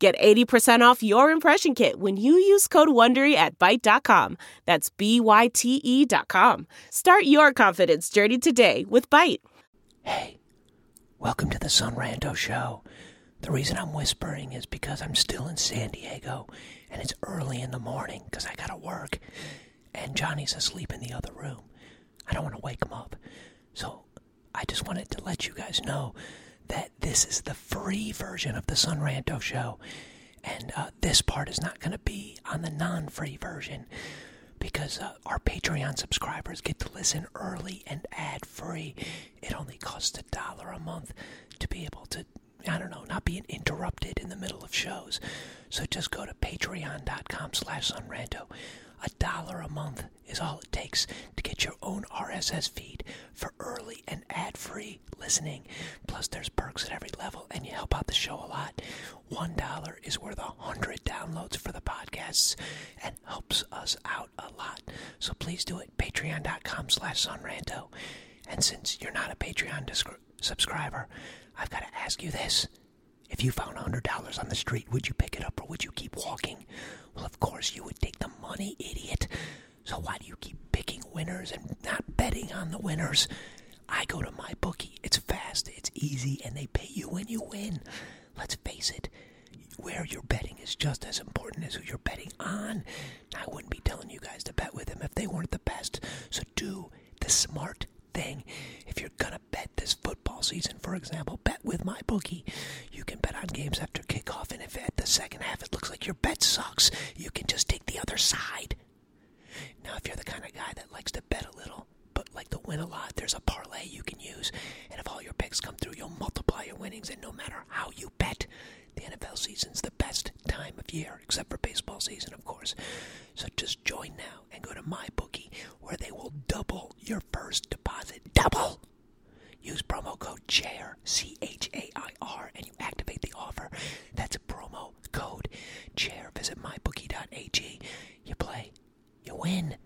Get 80% off your impression kit when you use code WONDERY at Byte.com. That's B-Y-T-E dot com. Start your confidence journey today with Byte. Hey, welcome to the Son Ranto Show. The reason I'm whispering is because I'm still in San Diego and it's early in the morning because I gotta work. And Johnny's asleep in the other room. I don't want to wake him up. So I just wanted to let you guys know that this is the free version of the Son Ranto show. And uh, this part is not going to be on the non free version because uh, our Patreon subscribers get to listen early and ad free. It only costs a dollar a month to be able to, I don't know, not being interrupted in the middle of shows. So just go to patreon.com slash sunranto. A dollar a month is all it takes to get your own RSS feed for early and ad free listening. Plus, there's perks at every level, and you help out the show a lot. One dollar is worth a hundred downloads for the podcasts and helps us out a lot. So please do it. Patreon.com slash sunranto. And since you're not a Patreon subscriber, I've got to ask you this. If you found $100 on the street, would you pick it up or would you keep walking? Well, of course you would take the money, idiot. So why do you keep picking winners and not betting on the winners? I go to my bookie. It's fast, it's easy, and they pay you when you win. Let's face it, where you're betting is just as important as who you're betting on. I wouldn't be telling you guys to bet with them if they weren't the best. So do the smart thing. If you're gonna bet this football season, for example, bet with my bookie. You can bet on games after kickoff, and if at the second half it looks like your bet sucks, you can just take the other side. Now, if you're the kind of guy that likes to bet a little, but like to win a lot, there's a parlay you can use, and if all your picks come through, you'll multiply your winnings, and no matter how you bet, the NFL season's the best time of year, except for baseball season, of course. So just join now and go to MyBookie, where they will double your first deposit. Double! Use promo code CHAIR, C H A I R, and you activate the offer. That's promo code CHAIR. Visit mybookie.ag. You play, you win,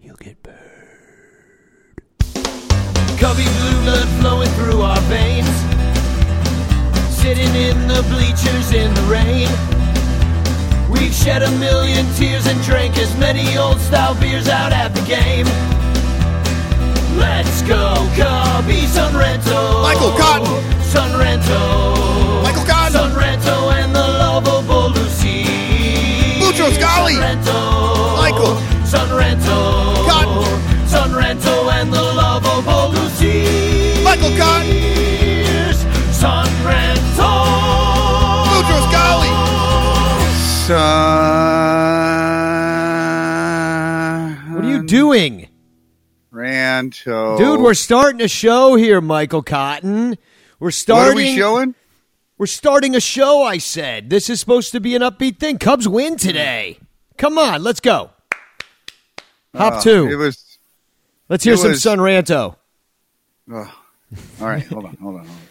you get paid. Cubby blue blood flowing through our veins. Sitting in the bleachers in the rain. We've shed a million tears and drank as many old style beers out at the game. Let's go, Cubby Sunrento. Michael Cotton. Sunrento. Michael Cotton. Sunrento and the lovable Lucy. Scali. Sunrento. Michael. Sunrento. Michael Cotton. Sunrento. Mucho Scali. What are you doing? Ranto. Dude, we're starting a show here, Michael Cotton. We're What starting are we showing? We're starting a show, I said. This is supposed to be an upbeat thing. Cubs win today. Come on, let's go. Hop Oh, uh, two. It was. let's hear it some was- Sun Ranto. Oh. All right, hold on, hold on, hold on.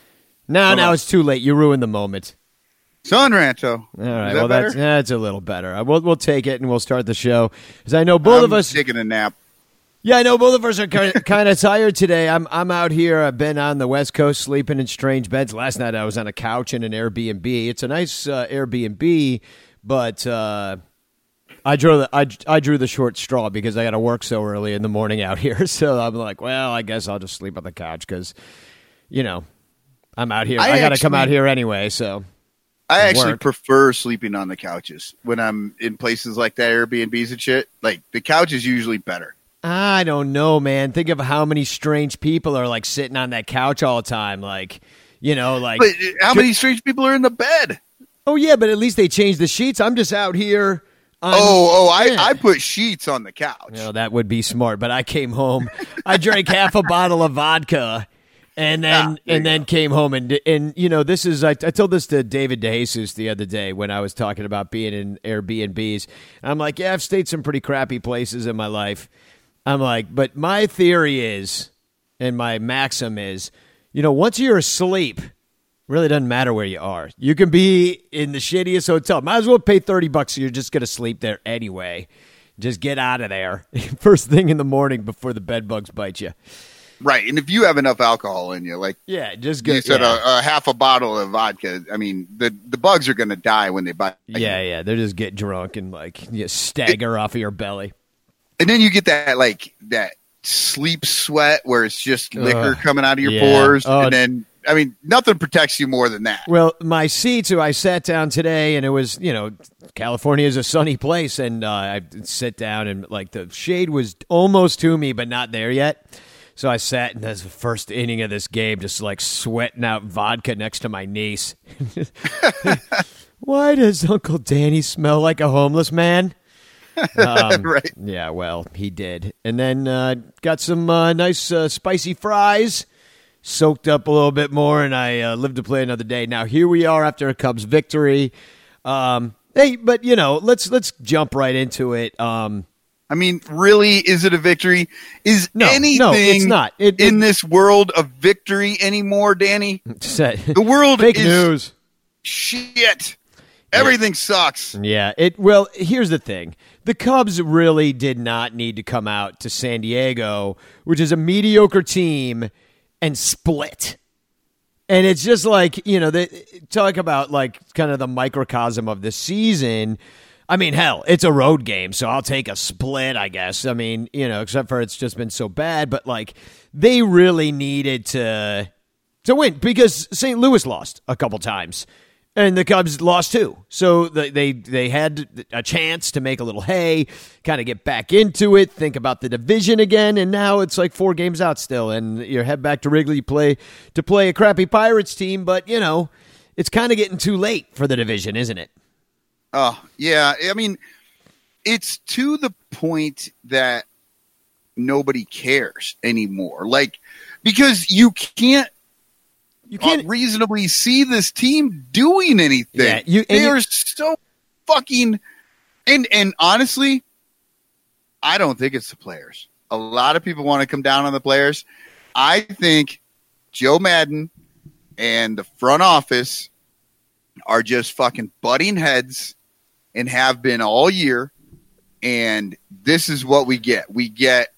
No, Hold now on. it's too late. You ruined the moment. Sun Rancho. All right, that well better? that's that's a little better. Uh, We'll we'll take it and we'll start the show because I know both I'm of us. taking a nap. Yeah, I know both of us are kind of tired today. I'm I'm out here. I've been on the West Coast sleeping in strange beds. Last night I was on a couch in an Airbnb. It's a nice uh, Airbnb, but uh, I drew the I, I drew the short straw because I got to work so early in the morning out here. So I'm like, well, I guess I'll just sleep on the couch because, you know, I'm out here. I I, got to come out here anyway. So I actually work. prefer sleeping on the couches when I'm in places like that, Airbnbs and shit. Like the couch is usually better. I don't know, man. Think of how many strange people are like sitting on that couch all the time, like. You know, like But uh, how many strange people are in the bed? Oh yeah, but at least they change the sheets. I'm just out here. Oh, oh, I, I put sheets on the couch. No, that would be smart. But I came home. I drank half a bottle of vodka, and ah, then there and then came home and and you know this is I, I told this to David DeJesus the other day when I was talking about being in Airbnbs. I'm like, yeah, I've stayed some pretty crappy places in my life. I'm like, but my theory is, and my maxim is, you know, once you're asleep, really doesn't matter where you are. You can be in the shittiest hotel. Might as well pay thirty bucks. You're just gonna sleep there anyway. Just get out of there first thing in the morning before the bed bugs bite you. Right, and if you have enough alcohol in you, like Yeah, just you get said, yeah. a, a half a bottle of vodka. I mean, the the bugs are going to die when they bite. Yeah, yeah, they just get drunk and like you stagger off of your belly. and then you get that like that sleep sweat where it's just liquor Ugh, coming out of your yeah. pores, Oh, and then I mean, nothing protects you more than that. Well, my seats. So I sat down today, and it was you know, California is a sunny place, and uh, I sit down, and like the shade was almost to me, but not there yet. So I sat, in the first inning of this game, just like sweating out vodka next to my niece. Why does Uncle Danny smell like a homeless man? Um, Right. Yeah, well, he did. And then uh, got some uh, nice uh, spicy fries, soaked up a little bit more, and I uh, lived to play another day. Now here we are after a Cubs victory. Um, hey, but you know, let's let's jump right into it. Um, I mean, really, is it a victory? Is No, no, anything it's not. It- in it- this world a victory anymore, Danny? the The world fake is news. shit. Everything sucks. Yeah, it well, here's the thing. The Cubs really did not need to come out to San Diego, which is a mediocre team, and split. And it's just like, you know, they talk about like kind of the microcosm of the season. I mean, hell, it's a road game, so I'll take a split, I guess. I mean, you know, except for it's just been so bad, but like they really needed to to win because St. Louis lost a couple times. And the Cubs lost too, so they they, they had a chance to make a little hay, kind of get back into it, think about the division again, and now it's like four games out still, and you head back to Wrigley play to play a crappy Pirates team, but you know, it's kind of getting too late for the division, isn't it? Oh, yeah. I mean, it's to the point that nobody cares anymore. Like, because you can't You uh, can't. reasonably see this team doing anything. Yeah, you- they you- are so fucking. And and honestly, I don't think it's the players. A lot of people want to come down on the players. I think Joe Maddon and the front office are just fucking butting heads and have been all year. And this is what we get. We get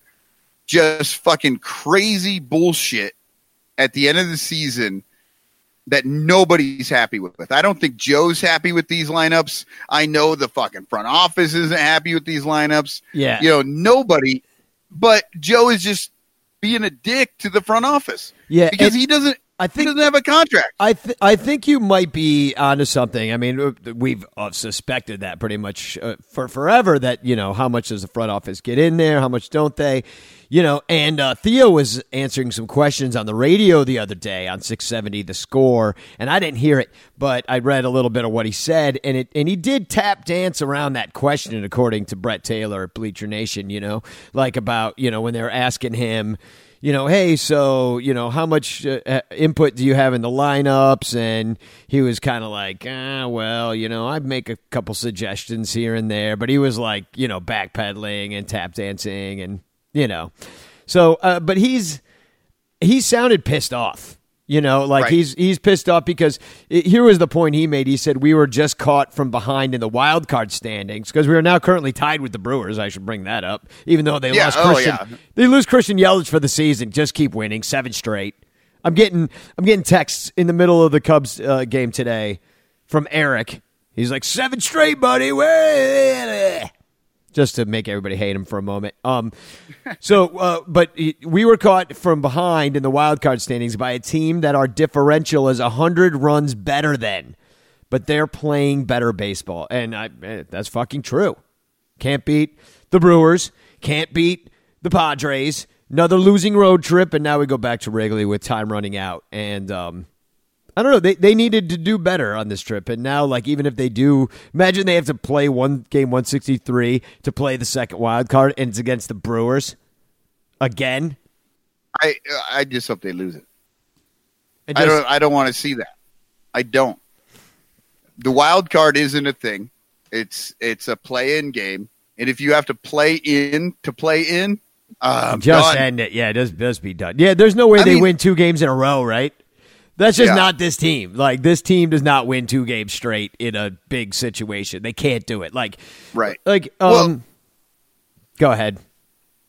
just fucking crazy bullshit at the end of the season that nobody's happy with. I don't think Joe's happy with these lineups. I know the fucking front office isn't happy with these lineups. Yeah. You know, nobody, but Joe is just being a dick to the front office. Yeah, Because he doesn't, I he think doesn't have a contract. I th- I think you might be onto something. I mean, we've uh, suspected that pretty much uh, for forever. That you know, how much does the front office get in there? How much don't they? You know, and uh, Theo was answering some questions on the radio the other day on 670 The Score, and I didn't hear it, but I read a little bit of what he said, and it and he did tap dance around that question, according to Brett Taylor at Bleacher Nation. You know, like about you know when they're asking him you know, hey, so, you know, how much uh, uh, input do you have in the lineups? And he was kind of like, ah, well, you know, I'd make a couple suggestions here and there, but he was like, you know, backpedaling and tap dancing and, you know, so, uh, but he's, he sounded pissed off. You know, like Right. he's he's pissed off because it, here was the point he made. He said we were just caught from behind in the wild card standings because we are now currently tied with the Brewers. I should bring that up, even though they Yeah, lost oh, Christian. yeah. They lose Christian Yelich for the season. Just keep winning, seven straight. I'm getting I'm getting texts in the middle of the Cubs uh, game today from Eric. He's like seven straight, buddy. Where? Just to make everybody hate him for a moment. Um, so, uh, but we were caught from behind in the wild card standings by a team that our differential is hundred runs better than, but they're playing better baseball, and I, eh, that's fucking true. Can't beat the Brewers. Can't beat the Padres. Another losing road trip, and now we go back to Wrigley with time running out. And um, I don't know. They they needed to do better on this trip, and now like even if they do, imagine they have to play one game one sixty three to play the second wild card, and it's against the Brewers again. I I just hope they lose it. It I don't. I don't want to see that. I don't. The wild card isn't a thing. It's it's a play in game, and if you have to play in to play in, uh, Just done. end it. Yeah, just just be done. Yeah, there's no way I they mean- win two games in a row, right? That's just Yeah. not this team. Like this team does not win two games straight in a big situation. They can't do it. Like Right. Like um Well- go ahead.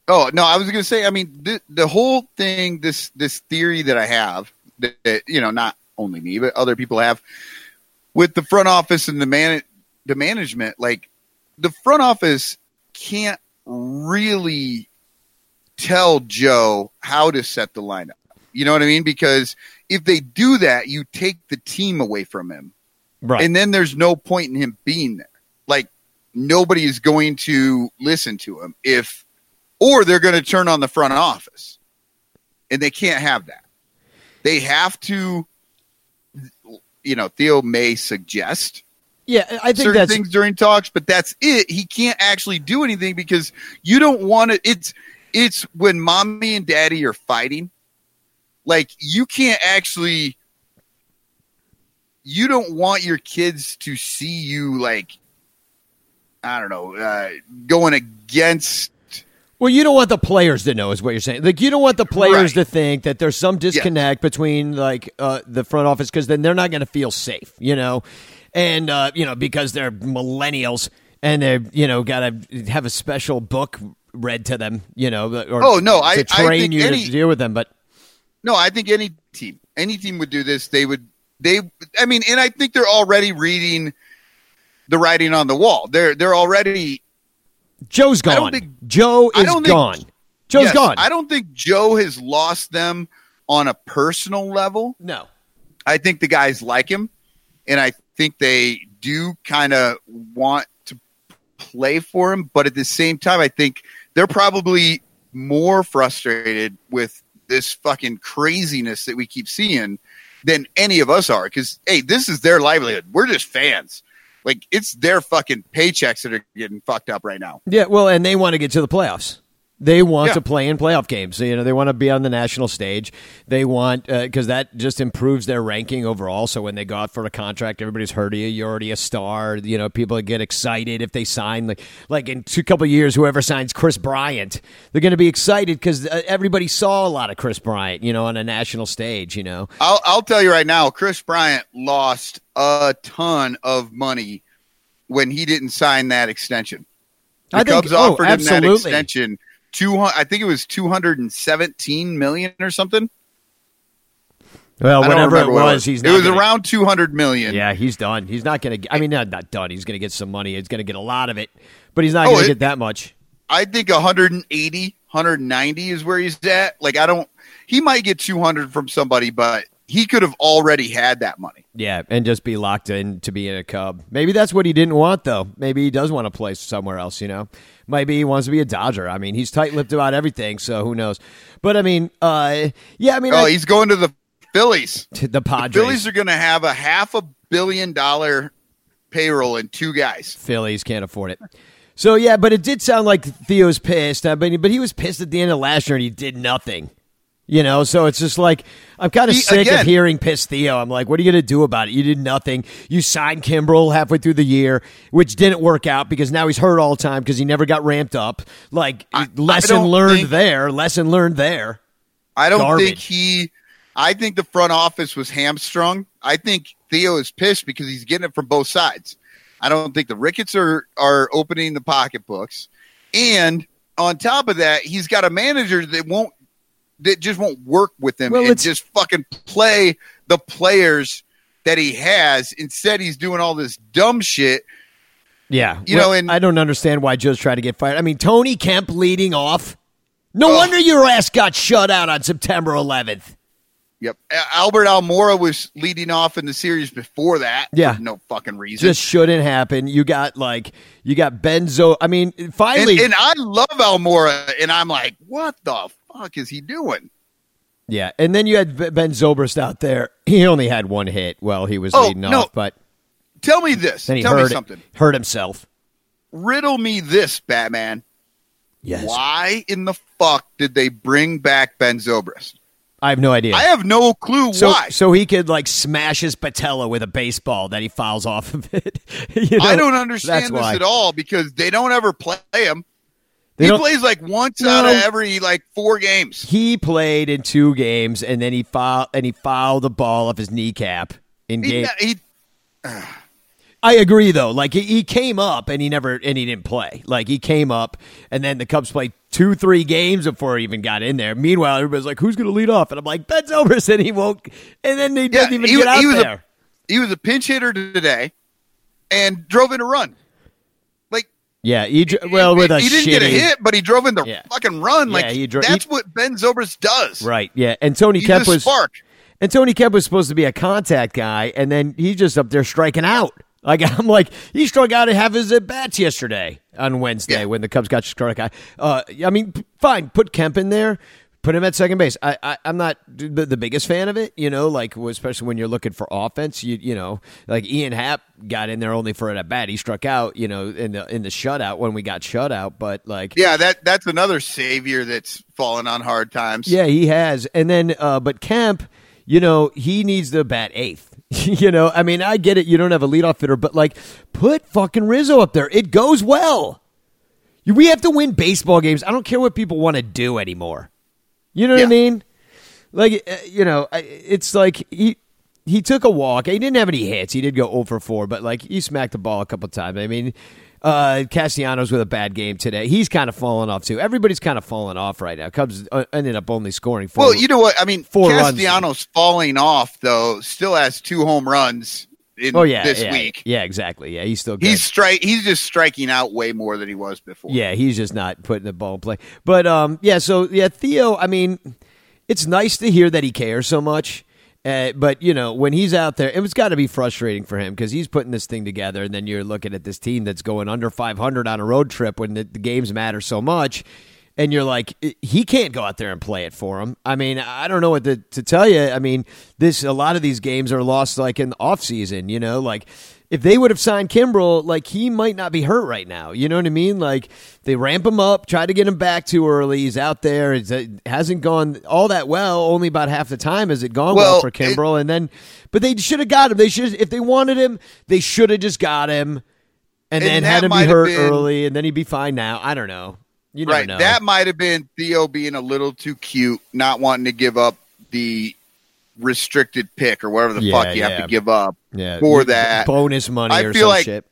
Oh no, I was going to say. I mean, the, the whole thing, this this theory that I have, that, that, you know, not only me but other people have, with the front office and the man, the management. Like, the front office can't really tell Joe how to set the lineup. You know what I mean? Because if they do that, you take the team away from him Right. and then there's no point in him being there. Like nobody is going to listen to him if, or they're going to turn on the front office, and they can't have that. They have to, you know. Theo may suggest yeah, I think certain that's things during talks, but that's it. He can't actually do anything because you don't want to. It's it's when mommy and daddy are fighting. Like you can't actually. You don't want your kids to see you like. I don't know, uh, going against. Well, you don't want the players to know, is what you're saying. Like, you don't want the players Right. to think that there's some disconnect between like uh, the front office because then they're not going to feel safe, you know, and uh, you know because they're millennials and they're you know got to have a special book read to them, you know, or Oh, no, I- to I train think you any- to deal with them. But No, I think any team, any team would do this. They would, they, I mean, and I think they're already reading the writing on the wall. They're they're already Joe's I don't gone. think- Joe I is don't think- gone. Joe's Yes, gone. I don't think Joe has lost them on a personal level. no. I think the guys like him, and I think they do kind of want to play for him. But at the same time, I think they're probably more frustrated with this fucking craziness that we keep seeing than any of us are. Because hey, this is their livelihood. We're just fans. Like it's their fucking paychecks that are getting fucked up right now. Yeah, well, and they want to get to the playoffs. They want Yeah. to play in playoff games. So, you know, they want to be on the national stage. They want because that just improves their ranking overall. So when they go out for a contract, everybody's heard of you. You're already a star. You know, people get excited if they sign like like in two couple of years, whoever signs Kris Bryant, they're going to be excited because uh, everybody saw a lot of Kris Bryant. You know, on a national stage. You know, I'll, I'll tell you right now, Kris Bryant lost a ton of money when he didn't sign that extension. The I think- Cubs oh, offered him that extension. Two, I think it was two hundred and seventeen million or something. well, whatever it remember what was, he's It was gonna- around two hundred million. Yeah, he's done. He's not going to. I mean, not not done. He's going to get some money. He's going to get a lot of it, but he's not Oh, going to it- get that much. I think 180, 190 is where he's at. Like I don't. He might get two hundred from somebody, but he could have already had that money. Yeah, and just be locked in to be in a Cub. Maybe that's what he didn't want, though. Maybe he does want to play somewhere else. You know, maybe he wants to be a Dodger. I mean, he's tight-lipped about everything, so who knows? But I mean, uh, yeah, I mean, Oh, I- he's going to the Phillies. the The Padres, Phillies are going to have a half a billion dollar payroll in two guys. Phillies can't afford it. So yeah, but it did sound like Theo's pissed. I mean, but he was pissed at the end of last year and he did nothing. You know, so it's just like I'm kind of He- sick of hearing pissed Theo. I'm like, what are you going to do about it? You did nothing. You signed Kimbrel halfway through the year, which didn't work out because now he's hurt all the time because he never got ramped up. Like I lesson don't learned think- there. Lesson learned there. I don't Garbage. think he. I think the front office was hamstrung. I think Theo is pissed because he's getting it from both sides. I don't think the Ricketts are are opening the pocketbooks, and on top of that, he's got a manager that won't that just won't work with him Well, and just fucking play the players that he has. Instead, he's doing all this dumb shit. Yeah, You know, and- I don't understand why Joe's trying to get fired. I mean, Tony Kemp leading off. No Ugh. wonder your ass got shut out on September 11th. Yep, Albert Almora was leading off in the series before that. Yeah. no fucking reason. just shouldn't happen. You got like you got Benzo. I mean, finally, and I love Almora, and I'm like, what the fuck is he doing? yeah. And then you had Ben Zobrist out there. He only had one hit while he was Oh, leading no. off, but Tell me this. then he Tell me hurt something. hurt himself. Riddle me this, Batman. Yes, Why in the fuck did they bring back Ben Zobrist? I have no idea. I have no clue so, why. so he could like smash his patella with a baseball that he fouls off of it. You know, I don't understand this why. at all because they don't ever play him. They he plays like once No. out of every like four games. He played in two games, and then he fouled and he fouled the ball off his kneecap in He, game. he, I agree, though. Like he, he came up and he never and he didn't play. Like he came up, and then the Cubs played two, three games before he even got in there. Meanwhile, everybody's like, "Who's going to lead off?" And I'm like, "Ben Zobrist," and he won't. And then he doesn't even he, get out he was there. A, he was a pinch hitter today, and drove in a run. Like yeah, he dr- well with a he didn't shitty, get a hit, but he drove in the Yeah. fucking run. Yeah, Like he dro- that's he- what Ben Zobrist does. right? Yeah, and Tony Kemp was spark. And Tony Kemp was supposed to be a contact guy, and then he's just up there striking out. Like I'm like he struck out to have his at bats yesterday on Wednesday Yeah. when the Cubs got struck out. Uh, I mean, p- fine, put Kemp in there, put him at second base. I, I I'm not the, the biggest fan of it, you know, like especially when you're looking for offense. You you know, like Ian Happ got in there only for an at bat. He struck out, you know, in the in the shutout when we got shut out. But like, Yeah, that that's another savior that's fallen on hard times. Yeah, he has. And then, uh, but Kemp, you know, he needs to bat eighth. you know, I mean, I get it. You don't have a leadoff hitter, but like, put fucking Rizzo up there. It goes well. We have to win baseball games. I don't care what people want to do anymore. You know what I mean? Like, uh, you know, it's like he he took a walk. He didn't have any hits. He did go 0 for 4, but like he smacked the ball a couple times. I mean, uh, Castellanos with a bad game today. He's kind of fallen off too. Everybody's kind of fallen off right now. Cubs uh, ended up only scoring four. Well, you know what? I mean, Four runs. Falling off though still has two home runs in oh yeah, this yeah, week. Yeah, exactly. Yeah, he's still good. He's strike. He's just striking out way more than he was before. Yeah, he's just not putting the ball in play. But um, yeah, so yeah, Theo. I mean, it's nice to hear that he cares so much. Uh, but you know, when he's out there, it's got to be frustrating for him because he's putting this thing together, and then you're looking at this team that's going under 500 on a road trip when the, the games matter so much, and you're like, he can't go out there and play it for him. I mean, I don't know what to, to tell you. I mean, this a lot of these games are lost like in the off season. You know, like if they would have signed Kimbrel, like he might not be hurt right now. You know what I mean? Like they ramp him up, try to get him back too early. He's out there. It's, it hasn't gone all that well. Only about half the time has it gone well, Well, for Kimbrel. and then, but they should have got him. They should, if they wanted him, they should have just got him, and, And then had him be hurt been- early, and then he'd be fine. Now I don't know. You right. know. That might have been Theo being a little too cute, not wanting to give up the restricted pick or whatever the Yeah, fuck you yeah. have to give up yeah, for that. bonus money I feel like- shit.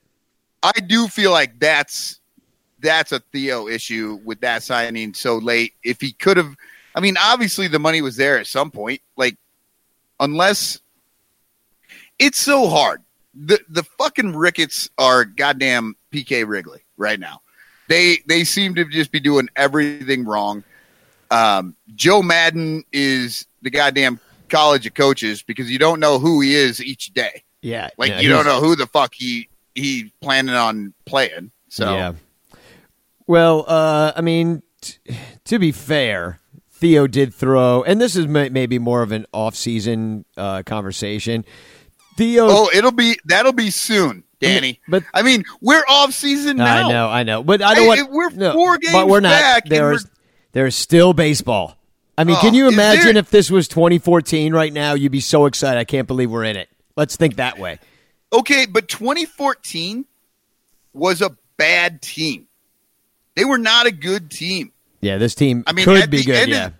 I do feel like that's that's a Theo issue with that signing so late. If he could have, I mean, obviously the money was there at some point. Like, unless it's so hard. The the fucking Ricketts are goddamn PK Wrigley right now. They they seem to just be doing everything wrong. Um, Joe Maddon is the goddamn college of coaches because you don't know who he is each day. Yeah, Like yeah, you don't know who the fuck he he planning on playing. So Yeah. Well, uh, I mean, t- to be fair, Theo did throw, and this is may- maybe more of an off-season uh, conversation. Theo, oh, it'll be that'll be soon, Danny. but- I mean, we're off season now. I know, I know, but I don't want. we're no, four but games we're not. back, There's there's still baseball. I mean, Oh, can you imagine there- if this was 2014 right now? You'd be so excited. I can't believe we're in it. Let's think that way. Okay, but 2014 was a bad team. They were not a good team. Yeah, this team I mean, could be good. Yeah, of,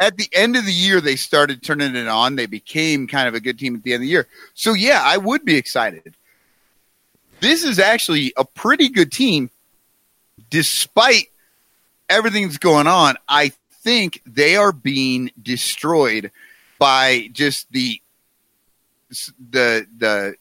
at the end of the year, they started turning it on. They became kind of a good team at the end of the year. So yeah, I would be excited. This is actually a pretty good team, despite everything that's going on. I think they are being destroyed by just the the the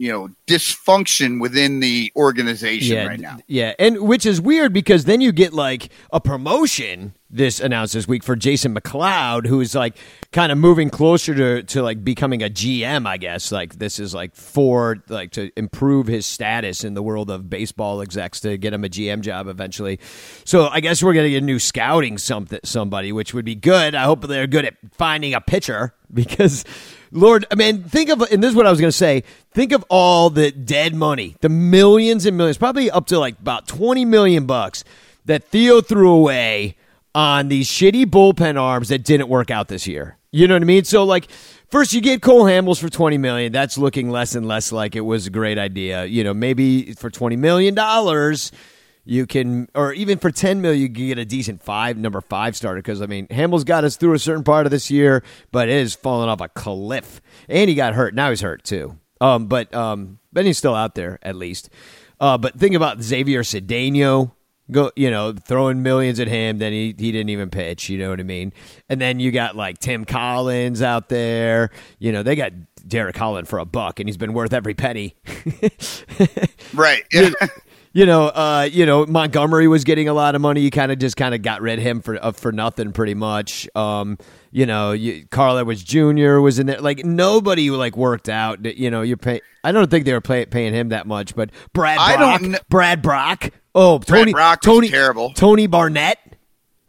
you know dysfunction within the organization yeah, right now. Yeah, and which is weird because then you get like a promotion this announced this week for Jason McLeod, who is like kind of moving closer to, to like becoming a GM, I guess. Like this is like for like to improve his status in the world of baseball execs to get him a GM job eventually. So I guess we're gonna get a new scouting something somebody, which would be good. I hope they're good at finding a pitcher because Lord, I mean, think of and this is what I was going to say. Think of all the dead money, the millions and millions, probably up to like about twenty million bucks that Theo threw away on these shitty bullpen arms that didn't work out this year. You know what I mean? So like first you get Cole Hamels for 20 million. That's looking less and less like it was a great idea. You know, maybe for 20 million dollars you can or even for 10 million you can get a decent 5 number 5 starter cuz I mean, Hamels got us through a certain part of this year, but it is falling off a cliff. And he got hurt. Now he's hurt too. Um but um but he's still out there at least. Uh but think about Xavier Cedeno go you know throwing millions at him then he, he didn't even pitch you know what i mean and then you got like tim collins out there you know they got derek holland for a buck and he's been worth every penny Right. Yeah. you know uh you know montgomery was getting a lot of money. You kind of just kind of got rid of him for uh, for nothing pretty much. Um you know you, carl edwards jr was in there. Like nobody like worked out you know you're pay i don't think they were pay, paying him that much but brad I brach don't kn- brad brach? Oh tony Brock was tony terrible. tony barnette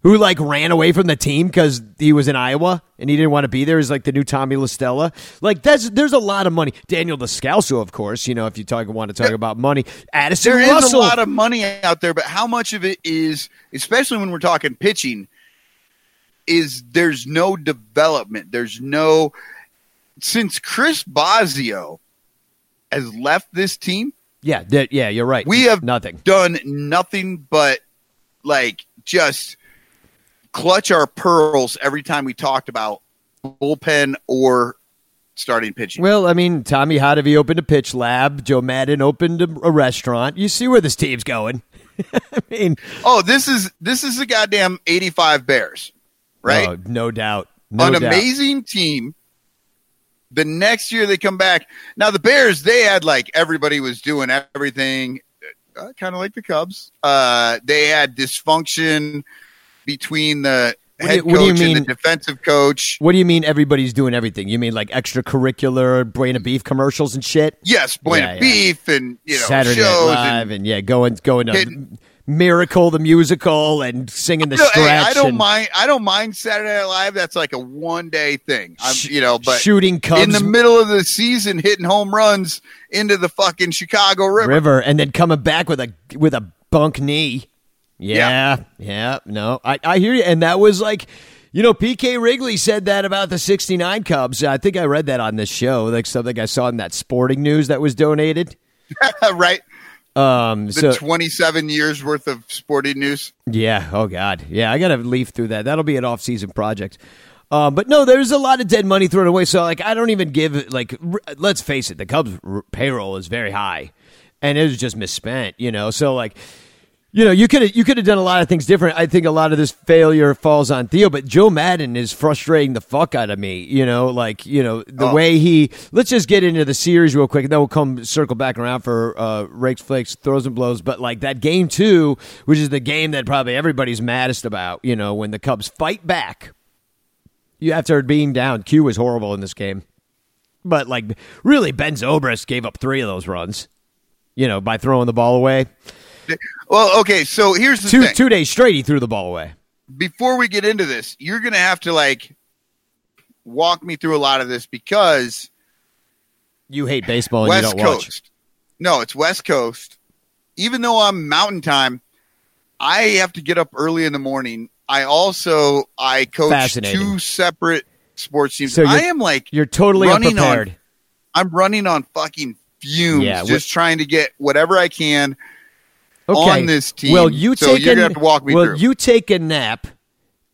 who like ran away from the team because he was in Iowa and he didn't want to be there. Is like the new Tommy La Stella. Like that's there's a lot of money. Daniel Descalso, of course. You know if you talk want to talk about money. Addison There is Russell. a lot of money out there, but how much of it is, especially when we're talking pitching, is there's no development. There's no since Chris Bosio has left this team, yeah, that- yeah, you're right. we have nothing. done nothing but like just clutch our pearls every time we talked about bullpen or starting pitching. Well, I mean, Tommy Hottovy opened a pitch lab. Joe Maddon opened a, restaurant. You see where this team's going. I mean, oh, this is this is the goddamn 85 Bears. Right? oh, no doubt. No an doubt. amazing team. The next year they come back. Now the Bears, they had like everybody was doing everything, uh, kind of like the Cubs. Uh, they had dysfunction between the What do head you- what do you coach and mean? the defensive coach. What do you mean everybody's doing everything? You mean like extracurricular Brain of Beef commercials and shit? Yes, Buona Yeah, yeah. Beef and you know Saturday Night shows Live and and, yeah, going going to Miracle the musical and singing the No, stretch. hey, I don't and mind. I don't mind Saturday Night Live. That's like a one day thing. I'm, sh- you know, but shooting Cubs in the middle of the season, hitting home runs into the fucking Chicago River. River and then coming back with a with a bunk knee. Yeah, yeah, no, I, I hear you. And that was like, you know, PK Wrigley said that about the '69 Cubs. I think I read that on this show, like something I saw in that Sporting News that was donated. right? Um, The so 27 years worth of sporting news. Yeah. Oh God. Yeah. I gotta leaf through that. That'll be an off-season project. Uh, but no, there's a lot of dead money thrown away. So like, I don't even give like. R- let's face it, the Cubs' r- payroll is very high, and it was just misspent. You know. So like, you know, you could have you could have done a lot of things different. I think a lot of this failure falls on Theo, but Joe Maddon is frustrating the fuck out of me. You know, like you know the Oh. way he. Let's just get into the series real quick, and then we'll come circle back around for uh, rakes, flakes, throws and blows. But like that game two, which is the game that probably everybody's maddest about. You know, when the Cubs fight back, you after being down. Q was horrible in this game, but like really, Ben Zobrist gave up three of those runs. You know, by throwing the ball away. Well, okay, so here's the two thing. two days straight he threw the ball away. Before we get into this, you're going to have to like walk me through a lot of this because You hate baseball and West you don't watch. Coast. No, it's West Coast. Even though I'm mountain time, I have to get up early in the morning. I also I coach two separate sports teams. So I am like You're totally running on- I'm running on fucking fumes, Yeah, just trying to get whatever I can okay. on this team. Well, you so take you're gonna have to walk me well, through. you take a nap.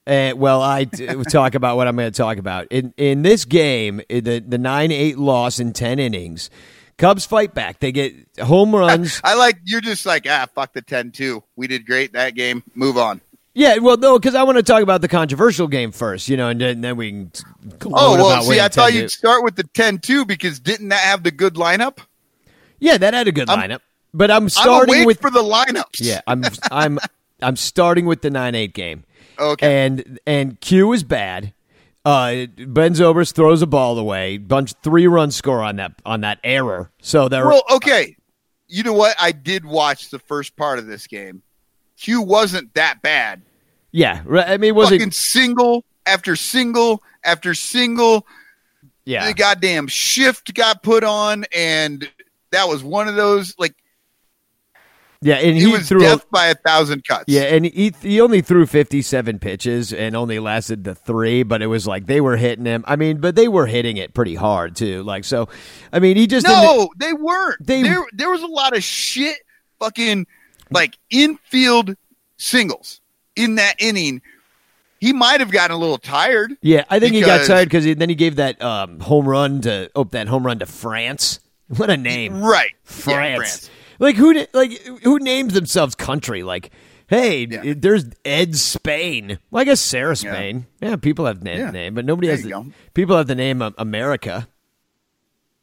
Uh, well, I talk about what I'm going to talk about in in this game. The the nine eight loss in ten innings. Cubs fight back. They get home runs. I like you're just like ah fuck the 10-2. We did great that game. Move on. yeah, well, no, because I want to talk about the controversial game first. You know, and then, then we can. Oh well, see, I thought you'd start with the 10-2 because didn't that have the good lineup? Yeah, that had a good lineup. But I'm I'm starting with for the lineups. Yeah, I'm I'm I'm starting with the nine eight game. Okay. And and Q is bad. Uh, ben Zobrist throws a ball away. Bunch three run score on that on that error. So they're Well, okay. You know what? I did watch the first part of this game. Q wasn't that bad. yeah. right, I mean, was Fucking it? single after single after single. Yeah. The goddamn shift got put on, and that was one of those like Yeah, and It he was threw. a- death by a thousand cuts. yeah, and he he only threw fifty seven pitches and only lasted the three, but it was like they were hitting him. I mean, but they were hitting it pretty hard too. Like so, I mean, he just No, they weren't. They- there there was a lot of shit fucking like infield singles in that inning. He might have gotten a little tired. Yeah, I think he got tired because then he gave that um, home run to oh that home run to France. What a name, Right. Yeah, France. Like who like who names themselves country? Like hey, Yeah. there's Ed Spain. Well, I guess Sarah Spain. Yeah, people have na- Yeah. name, but nobody There has the, go. people have the name America.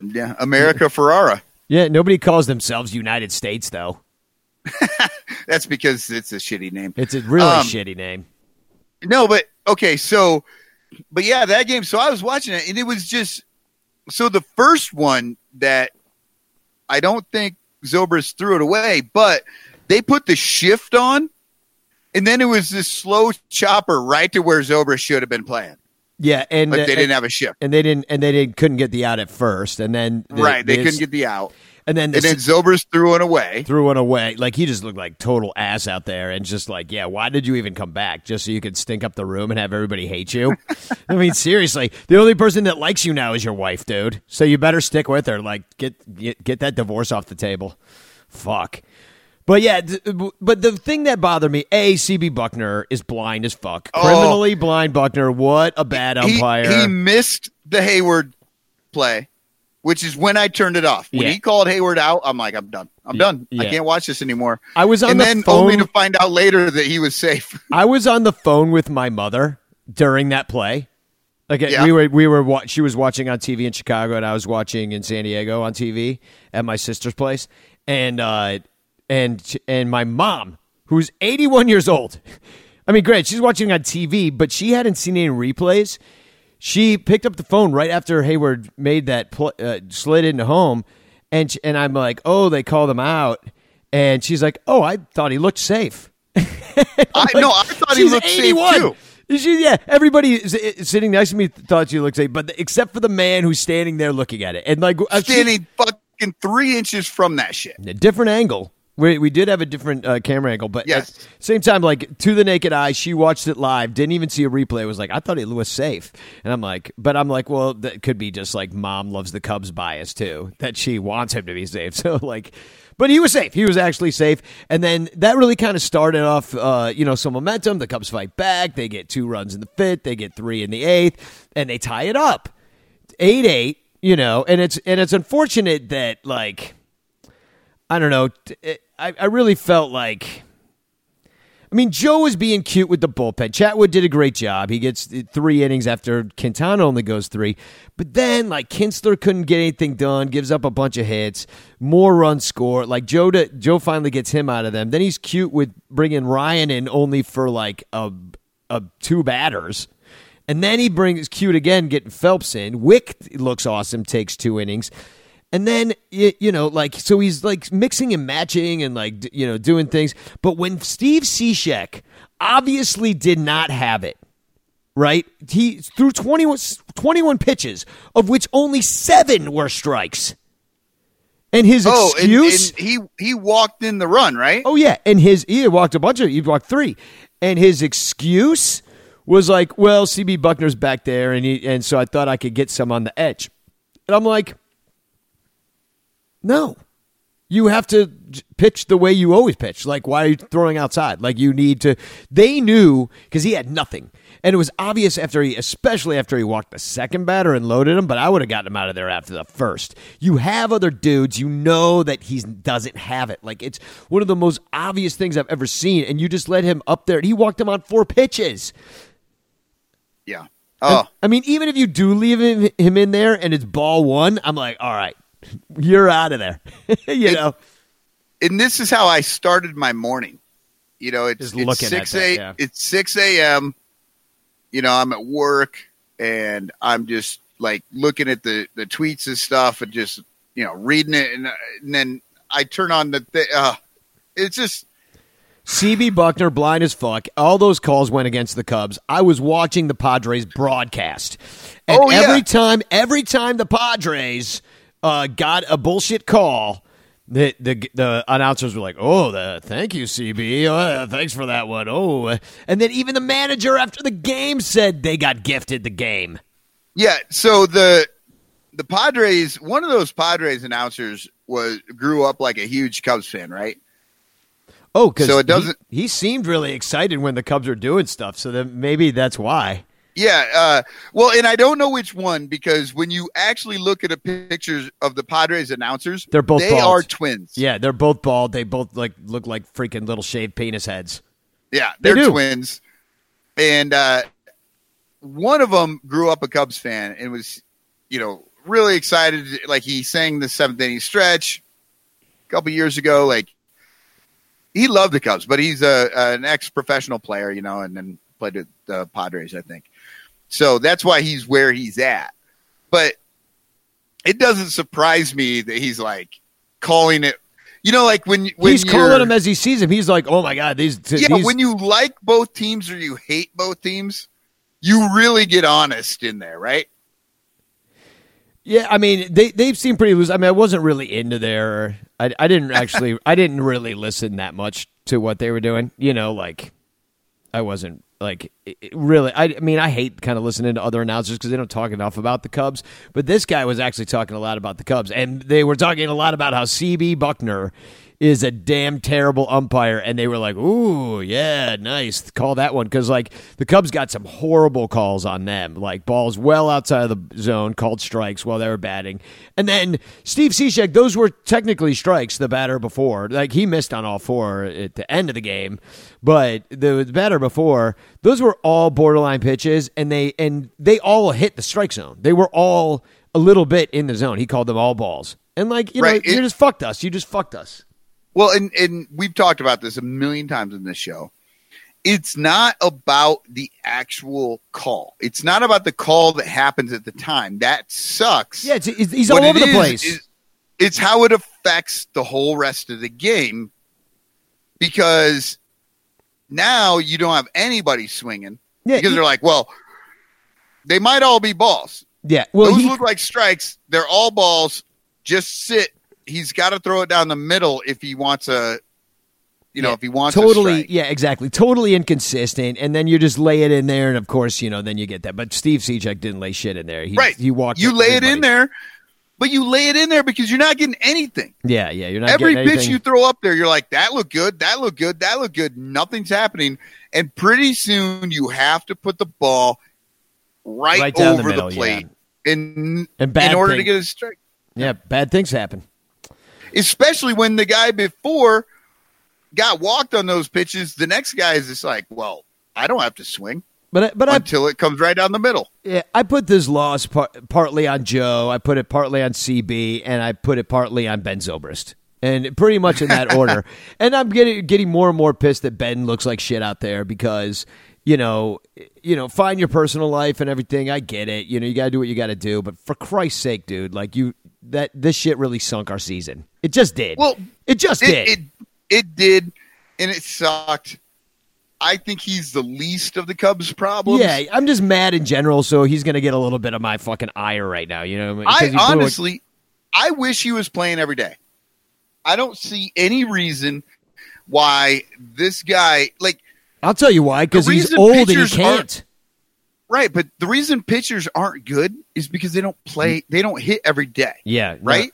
Yeah. America Ferrera. Yeah, nobody calls themselves United States though. That's because it's a shitty name. It's a really Um, shitty name. No, but okay, so but yeah, that game. So I was watching it, and it was just so the first one that I don't think Zobrist threw it away, but they put the shift on, and then it was this slow chopper right to where Zobrist should have been playing, Yeah, and but uh, they didn't have a shift. and they didn't and they didn't couldn't get the out at first, and then the- right, they this- couldn't get the out, and then the and then Zobrist threw it away. threw one away. Like he just looked like total ass out there, and just like, yeah, why did you even come back? Just so you could stink up the room and have everybody hate you? I mean, seriously, the only person that likes you now is your wife, dude. So you better stick with her. Like, get get, get that divorce off the table. Fuck. But yeah, th- uh, but the thing that bothered me, a CB Bucknor is blind as fuck, Oh. criminally blind. Bucknor, what a bad He, umpire. he missed the Heyward play, which is when I turned it off. When Yeah. he called Heyward out, I'm like, I'm done. I'm done. I can't watch this anymore. I was on and the then phone. only to find out later that he was safe. I was on the phone with my mother during that play. Like uh, Yeah. we were, we were. Wa- she was watching on TV in Chicago, and I was watching in San Diego on TV at my sister's place. And uh, and and my mom, who's eighty one years old. I mean, great. She's watching on TV, but she hadn't seen any replays. She picked up the phone right after Heyward made that pl- uh, slid into home, and sh- and I'm like, oh, they called him out, and she's like, oh, I thought he looked safe. I no, I thought he looked safe 81. too. She, yeah, everybody sitting next to me thought she looked safe, but except for the man who's standing there looking at it, and like uh, she- Standing fucking three inches from that shit. a different angle. We, we did have a different uh, camera angle, but Yes. at the same time, like to the naked eye, she watched it live, didn't even see a replay. Was like, I thought it was safe, and I'm like, but I'm like, well, that could be just like mom loves the Cubs bias too, that she wants him to be safe. So like, but he was safe. He was actually safe, and then that really kind of started off, uh, you know, some momentum. The Cubs fight back. They get two runs in the fifth. They get three in the eighth, and they tie it up, eight eight. You know, and it's and it's unfortunate that like. I don't know. I, I really felt like. I mean, Joe was being cute with the bullpen. Chatwood did a great job. He gets three innings after Quintana only goes three. But then, like, Kintzler couldn't get anything done, gives up a bunch of hits, more runs score. Like, Joe, to, Joe finally gets him out of them. Then he's cute with bringing Ryan in only for, like, a, a two batters. And then he brings cute again, getting Phelps in. Wick looks awesome, takes two innings. And then you, you know, like so he's like mixing and matching and like you know doing things. But when Steve Cishek obviously did not have it, right? He threw 21, 21 pitches, of which only seven were strikes. And his Oh, excuse, and he he walked in the run, right? Oh yeah, and his he walked a bunch of he walked three, and his excuse was like, "Well, CB Bucknor's back there, and he and so I thought I could get some on the edge," and I'm like, "No, you have to pitch the way you always pitch. Like, why are you throwing outside? Like, you need to." They knew because he had nothing, and it was obvious after he, especially after he walked the second batter and loaded him. But I would have gotten him out of there after the first. You have other dudes, you know that he doesn't have it. Like, it's one of the most obvious things I've ever seen, and you just let him up there. And he walked him on four pitches. Yeah. Oh, I mean, even if you do leave him, him in there and it's ball one, I'm like, all right, you're out of there. you know. and this is how I started my morning. You know, it's, Just it's six that, yeah. it's six a.m. You know, I'm at work and I'm just like looking at the the tweets and stuff and just you know reading it and, and then I turn on the th- uh, it's just CB Bucknor, blind as fuck. All those calls went against the Cubs. I was watching the Padres broadcast, and Oh, yeah. every time, every time the Padres uh, got a bullshit call, The, the the announcers were like, "Oh, the thank you, CB. Oh, thanks for that one." Oh, and then even the manager after the game said they got gifted the game. Yeah. So the the Padres, one of those Padres announcers was grew up like a huge Cubs fan, right? Oh, because So it doesn't- He, he seemed really excited when the Cubs were doing stuff. So then maybe that's why. Yeah. Uh, well, and I don't know which one because when you actually look at a pictures of the Padres announcers, They're both they bald. are twins. Yeah, they're both bald. They both like look like freaking little shaved penis heads. Yeah, They they're do. twins, and uh, one of them grew up a Cubs fan and was, you know, really excited. Like he sang the seventh inning stretch a couple years ago. Like he loved the Cubs, but he's a an ex professional player, you know, and then played with the Padres, I think. So that's why he's where he's at. But it doesn't surprise me that he's like calling it. You know, like when when He's calling him as he sees him. He's like, "Oh my god, these." yeah, these when you like both teams or you hate both teams, you really get honest in there, right? Yeah, I mean they they seem pretty loose. I mean, I wasn't really into their. I I didn't actually. I didn't really listen that much to what they were doing. You know, like I wasn't like really. I, I mean, I hate kind of listening to other announcers because they don't talk enough about the Cubs. But this guy was actually talking a lot about the Cubs, and they were talking a lot about how CB Bucknor is a damn terrible umpire, and they were like, "Ooh, yeah, nice, call that one," because like the Cubs got some horrible calls on them, like balls well outside of the zone, called strikes while they were batting, and then Steve Cishek, those were technically strikes. The batter before, like he missed on all four at the end of the game, but the batter before, those were all borderline pitches, and they and they all hit the strike zone. They were all a little bit in the zone. He called them all balls, and like you know, Right, you just fucked us. You just fucked us. Well, and and we've talked about this a million times in this show. It's not about the actual call. It's not about the call that happens at the time. That sucks. Yeah, it's, it's, he's all over the is, place. is- it's how it affects the whole rest of the game because now you don't have anybody swinging yeah, because he- they're like, well, they might all be balls. yeah. Well, Those he, look like strikes. They're all balls. Just sit. He's got to throw it down the middle if he wants a, you know, Yeah, if he wants totally, yeah, exactly, totally inconsistent. And then you just lay it in there, and of course, you know, then you get that. But Steve Cishek didn't lay shit in there. He, right. He walked. You lay it in there, but you lay it in there because you're not getting anything. Yeah, yeah. You're not Every pitch you throw up there, you're like, that looked good, that looked good, that looked good. Nothing's happening, and pretty soon you have to put the ball right, Right down the over middle, plate in And in order to get a strike. yeah, bad things happen. Especially when the guy before got walked on those pitches. The next guy is just like, well, I don't have to swing But I- but I until it comes right down the middle. Yeah, I put this loss par- partly on Joe. I put it partly on CB, and I put it partly on Ben Zobrist, and pretty much in that order. And I'm getting getting more and more pissed that Ben looks like shit out there because you know, you know, find your personal life and everything. I get it. You know, you got to do what you got to do. But for Christ's sake, dude, like you, that this shit really sunk our season. It just did. Well, it just did. It, it it did, and it sucked. I think he's the least of the Cubs' problems. yeah, I'm just mad in general. So he's gonna get a little bit of my fucking ire right now. You know, I honestly, I wish he was playing every day. I don't see any reason why this guy like I'll tell you why. Because he's old and he can't. Right, but the reason pitchers aren't good is because they don't play, mm-hmm. they don't hit every day, Yeah, right?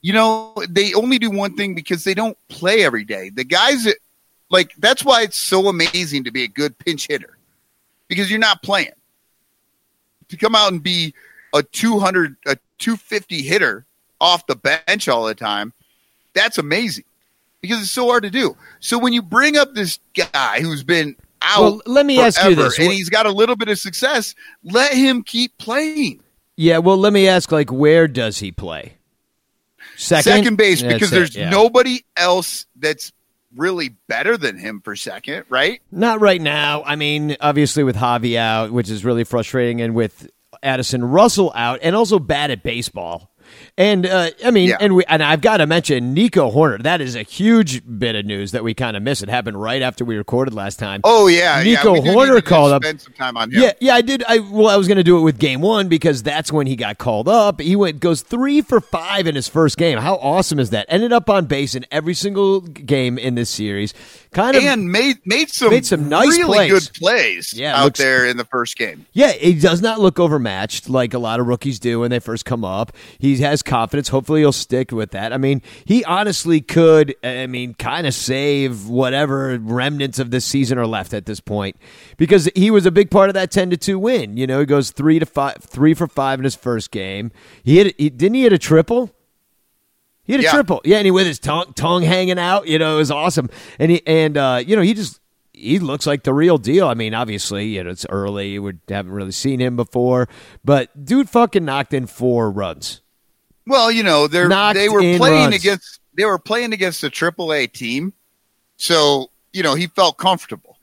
You know, they only do one thing because they don't play every day. The guys that, like, that's why it's so amazing to be a good pinch hitter because you're not playing. To come out and be a 200, a 250 hitter off the bench all the time, that's amazing because it's so hard to do. So when you bring up this guy who's been out Well, let me ask you this. and he's got a little bit of success. Let him keep playing Yeah, well, let me ask, like, where does he play? Second, second, base That's because it, there's yeah. nobody else that's really better than him for second, right? Not right now. I mean, obviously with Javi out, which is really frustrating, and with Addison Russell out, and also bad at baseball. And uh, I mean, Yeah. and we and I've got to mention Nico Hoerner. That is a huge bit of news that we kind of missed. It happened right after we recorded last time. Oh yeah, yeah, Nico do Hoerner called up- Spend some time on him. Yeah, yeah, I did. I well, I was going to do it with game one because that's when he got called up. He went goes three for five in his first game. How awesome is that? Ended up on base in every single game in this series. Kind of, and made made some Made some nice really plays. good plays Yeah, out looks- there in the first game. yeah. He does not look overmatched like a lot of rookies do when they first come up. He has confidence. Hopefully, he'll stick with that. I mean, he honestly could. I mean, kind of save whatever remnants of this season are left at this point because he was a big part of that ten to two win. You know, he goes three to five, three for five in his first game. He hit. He, didn't he hit a triple? He had a Yeah. triple. Yeah, and he with his tongue tongue hanging out. You know, it was awesome. And he and uh, you know he just he looks like the real deal. I mean, obviously, you know, it's early. We haven't really seen him before, but dude, fucking knocked in four runs. Well, you know, they they were playing runs. against they were playing against a triple A team, so you know he felt comfortable.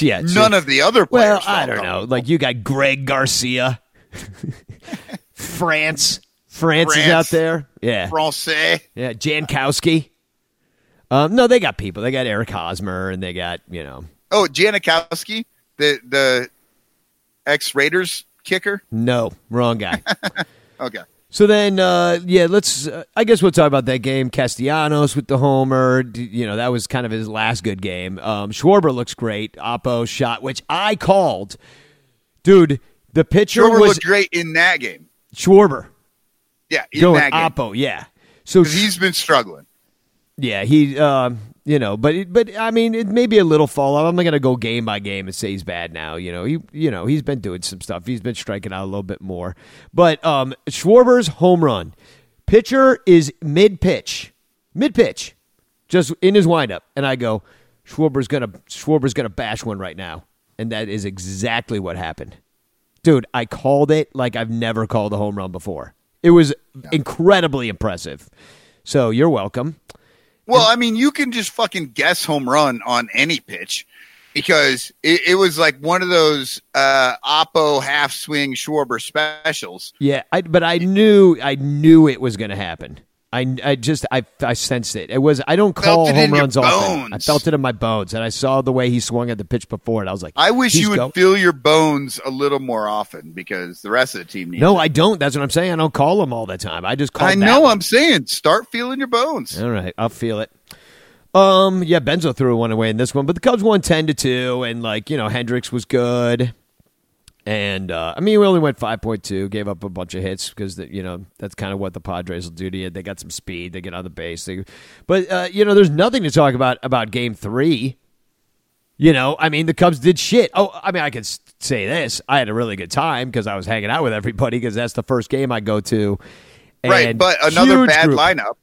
Yeah, None of the other players. well, I don't know. Like you got Greg Garcia, France. France, is out there. Yeah, Francais. yeah. Jankowski. Um, no, they got people. They got Eric Hosmer, and they got you know. Oh, Janikowski, the the ex Raiders kicker. No, wrong guy. Okay. So then, uh, yeah, let's. Uh, I guess we'll talk about that game. Castellanos with the homer. You know, that was kind of his last good game. Um, Schwarber looks great. Oppo shot, which I called. Dude, the pitcher Schwarber was looked great in that game. Schwarber Yeah, in going that game. Oppo. Yeah. So he's been struggling. yeah, he. Um, you know, but but I mean, it may be a little fall off. I'm not gonna go game by game and say he's bad now. You know, he you know he's been doing some stuff. He's been striking out a little bit more. But um, Schwarber's home run pitcher is mid pitch, mid pitch, just in his windup, and I go, Schwarber's gonna Schwarber's gonna bash one right now, and that is exactly what happened. Dude, I called it like I've never called a home run before. It was incredibly impressive. So you're welcome. Well, I mean, you can just fucking guess home run on any pitch because it, it was like one of those uh, Oppo half swing Schwarber specials. Yeah, I, but I knew I knew it was going to happen. I, I just I, I sensed it. It was I don't call home runs often. I felt it in my bones, and I saw the way he swung at the pitch before, and I was like, I wish you would go- feel your bones a little more often because the rest of the team needs. No, it. I don't. That's what I'm saying. I don't call them all the time. I just call. I know. I'm saying start feeling your bones. All right, I'll feel it. Um, yeah, Benzo threw one away in this one, but the Cubs won ten to two, and like you know, Hendricks was good, and uh, I mean, we only went five point two, gave up a bunch of hits because that you know that's kind of what the Padres will do to you. They got some speed, they get on the base, they, but uh, you know, there's nothing to talk about about Game Three. You know, I mean, the Cubs did shit. Oh, I mean, I could say this: I had a really good time because I was hanging out with everybody because that's the first game I go to. right, but another bad group. lineup.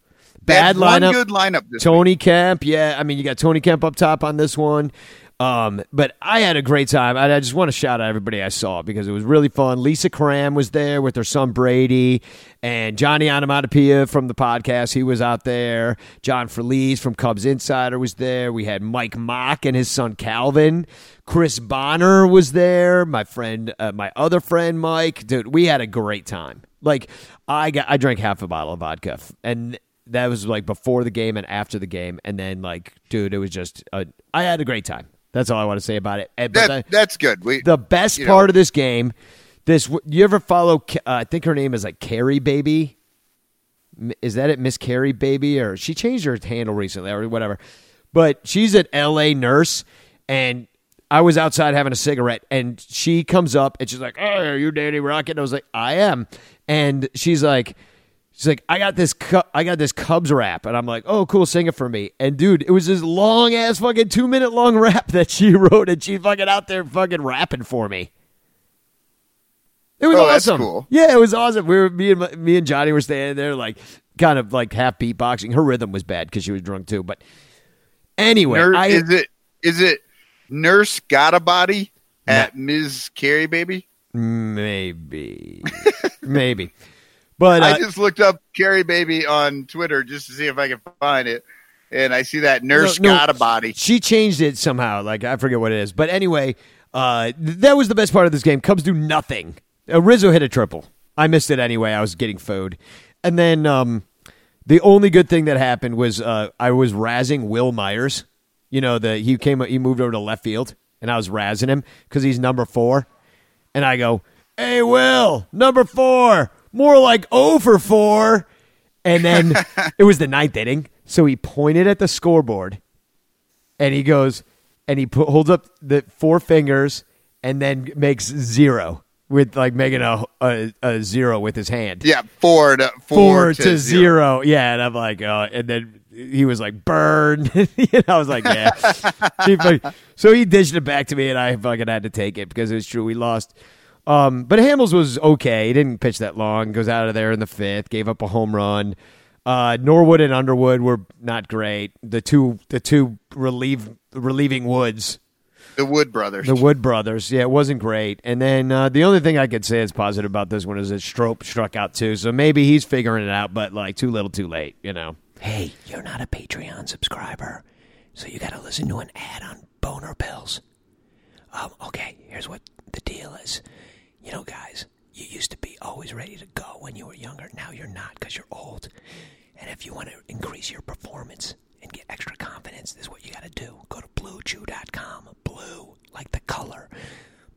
Bad lineup. good lineup. This week. Tony Kemp, yeah. I mean, you got Tony Kemp up top on this one. Um, but I had a great time. I, I just want to shout out everybody I saw because it was really fun. Lisa Cram was there with her son Brady, and Johnny Onomatopoeia from the podcast. He was out there. John Felice from Cubs Insider was there. We had Mike Mock and his son Calvin. Chris Bonner was there. My friend, uh, my other friend Mike. Dude, we had a great time. Like I got, I drank half a bottle of vodka, and that was like before the game and after the game, and then like, dude, it was just a, I had a great time. That's all I want to say about it. But That, that's good. We the best part know. of this game, this you ever follow? Uh, I think her name is like Carrie Baby. Is that it, Miss Carrie Baby, or she changed her handle recently, or whatever? But she's an L.A. nurse, and I was outside having a cigarette, and she comes up and she's like, "Oh, are you Danny Rocket?" And I was like, "I am," and she's like. She's like, I got this, cu- I got this Cubs rap, and I'm like, oh, cool, sing it for me. And dude, it was this long ass fucking two minute long rap that she wrote, and she fucking out there fucking rapping for me. It was Oh, awesome. cool. Yeah, it was awesome. We were me and my- me and Johnny were standing there, like kind of like half beatboxing. Her rhythm was bad because she was drunk too. But anyway, Nurse, I is it is it Nurse got a body at Ms. Carrie Baby? maybe, maybe, but uh, I just looked up Carrie Baby on Twitter just to see if I can find it, and I see that Nurse No, no. got a body. She changed it somehow. Like I forget what it is. But anyway, uh, th- that was the best part of this game. Cubs do nothing. Uh, Rizzo hit a triple. I missed it anyway. I was getting food. and then um, the only good thing that happened was uh, I was razzing Wil Myers. You know, the he came he moved over to left field, and I was razzing him because he's number four, and I go, "Hey, Will, number four, more like over four. And then it was the ninth inning, so he pointed at the scoreboard, and he goes, and he put, holds up the four fingers, and then makes zero with like making a, a, a zero with his hand. Yeah, four to four, Four to, to, zero. zero. Yeah, and I'm like, oh, and then he was like, burn. know, I was like, yeah. So he dished it back to me, and I fucking had to take it because it was true. We lost. Um, but Hamels was okay. He didn't pitch that long. Goes out of there in the fifth. Gave up a home run. Uh, Norwood and Underwood were not great. The two, the two relieve relieving Woods The Wood brothers. the Wood brothers. Yeah, it wasn't great. And then uh, the only thing I could say is positive about this one is that Strop struck out too. So maybe he's figuring it out, but like too little, too late. You know. Hey, you're not a Patreon subscriber, so you gotta listen to an ad on boner pills. Um, okay, here's what the deal is. You know, guys, you used to be always ready to go when you were younger. Now you're not because you're old. And if you want to increase your performance and get extra confidence, this is what you gotta do. Go to bluechew.com. Blue, like the color.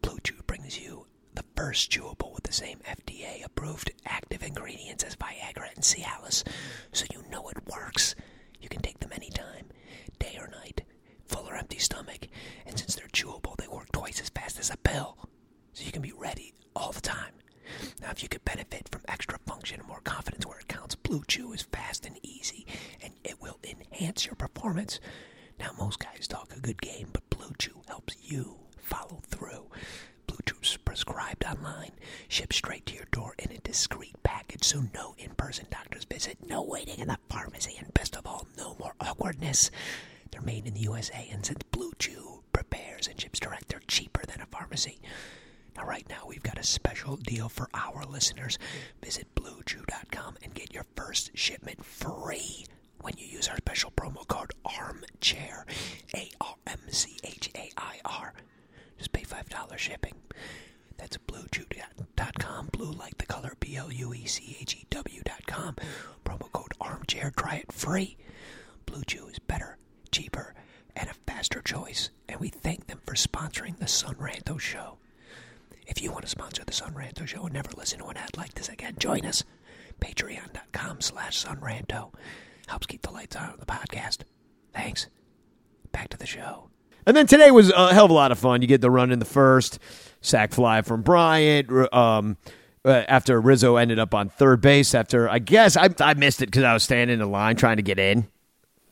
Blue Chew brings you the first chewable with the same FDA approved active ingredients as Viagra and Cialis, so you know it works. You can take them anytime, day or night, full or empty stomach, and since they're chewable, they work twice as fast as a pill, so you can be ready all the time. Now, if you could benefit from extra function and more confidence where it counts, Blue Chew is fast and easy, and it will enhance your performance. Now, most guys talk a good game, but Blue Chew helps you follow through. Blue Chew's prescribed online, shipped straight to your door in a discreet package, so no in-person doctor's visit, no waiting in the pharmacy, and best of all, no more awkwardness. They're made in the USA, and since Blue Chew prepares and ships direct, they're cheaper than a pharmacy. Now, right now, we've got a special deal for our listeners. Visit BlueChew.com and get your first shipment free when you use our special promo code ARMCHAIR. A R M C H A I R. Just pay $5 shipping. That's BlueChew.com. Blue like the color B L U E C H E W.com. Promo code ARMCHAIR. Try it free. Blue Chew is better, cheaper, and a faster choice. And we thank them for sponsoring the Son Ranto Show. If you want to sponsor the Son Ranto Show and never listen to an ad like this again, join us. Patreon.com slash Sunranto. Helps keep the lights on on the podcast. Thanks. Back to the show. And then today was a hell of a lot of fun. You get the run in the first, sack fly from Bryant. Um, uh, after Rizzo ended up on third base, after I guess I, I missed it because I was standing in line trying to get in.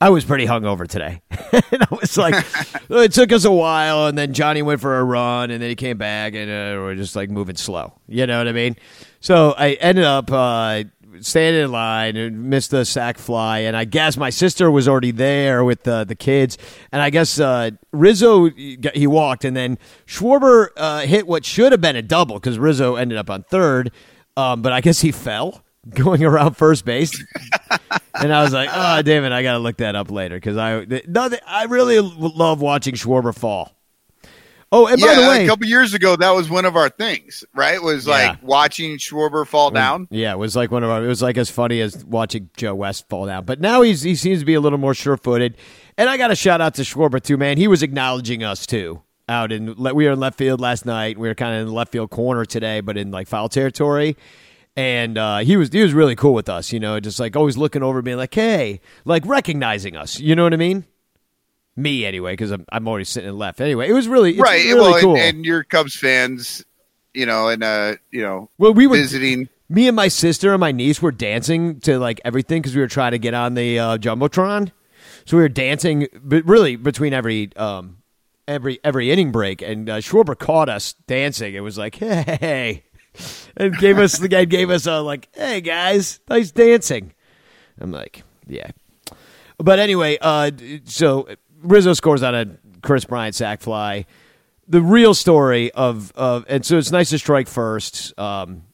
I was pretty hungover today, and I was like, it took us a while, and then Johnny went for a run, and then he came back, and uh, we're just like moving slow. You know what I mean? So I ended up uh, standing in line and missed the sack fly, and I guess my sister was already there with the the kids, and I guess uh, Rizzo he walked, and then Schwarber uh, hit what should have been a double because Rizzo ended up on third, um, but I guess he fell going around first base. and I was like, "Oh, damn it! I got to look that up later because I no, I really love watching Schwarber fall." Oh, and yeah, by the way, a couple years ago, that was one of our things, right? Was like Yeah. watching Schwarber fall down. Yeah, it was like one of our. It was like as funny as watching Joe West fall down. But now he's he seems to be a little more sure-footed. And I got a shout out to Schwarber too, man. He was acknowledging us too. Out in we were in left field last night. We were kind of in the left field corner today, but in like foul territory. And uh, he was he was really cool with us, you know, just like always looking over, being like, "Hey," like recognizing us. You know what I mean? Me anyway, because I'm I'm already sitting left. Anyway, it was really right. really well, and- cool. and, your Cubs fans, you know, and uh, you know, well, we were visiting. me and my sister and my niece were dancing to like everything because we were trying to get on the uh, jumbotron. So we were dancing, but really between every um, every every inning break, and uh, Schwarber caught us dancing. It was like, hey, and gave us the guy gave us a like, hey guys, nice dancing. I'm like, yeah. But anyway, uh, so Rizzo scores on a Kris Bryant sack fly. The real story of of and so it's nice to strike first. Um,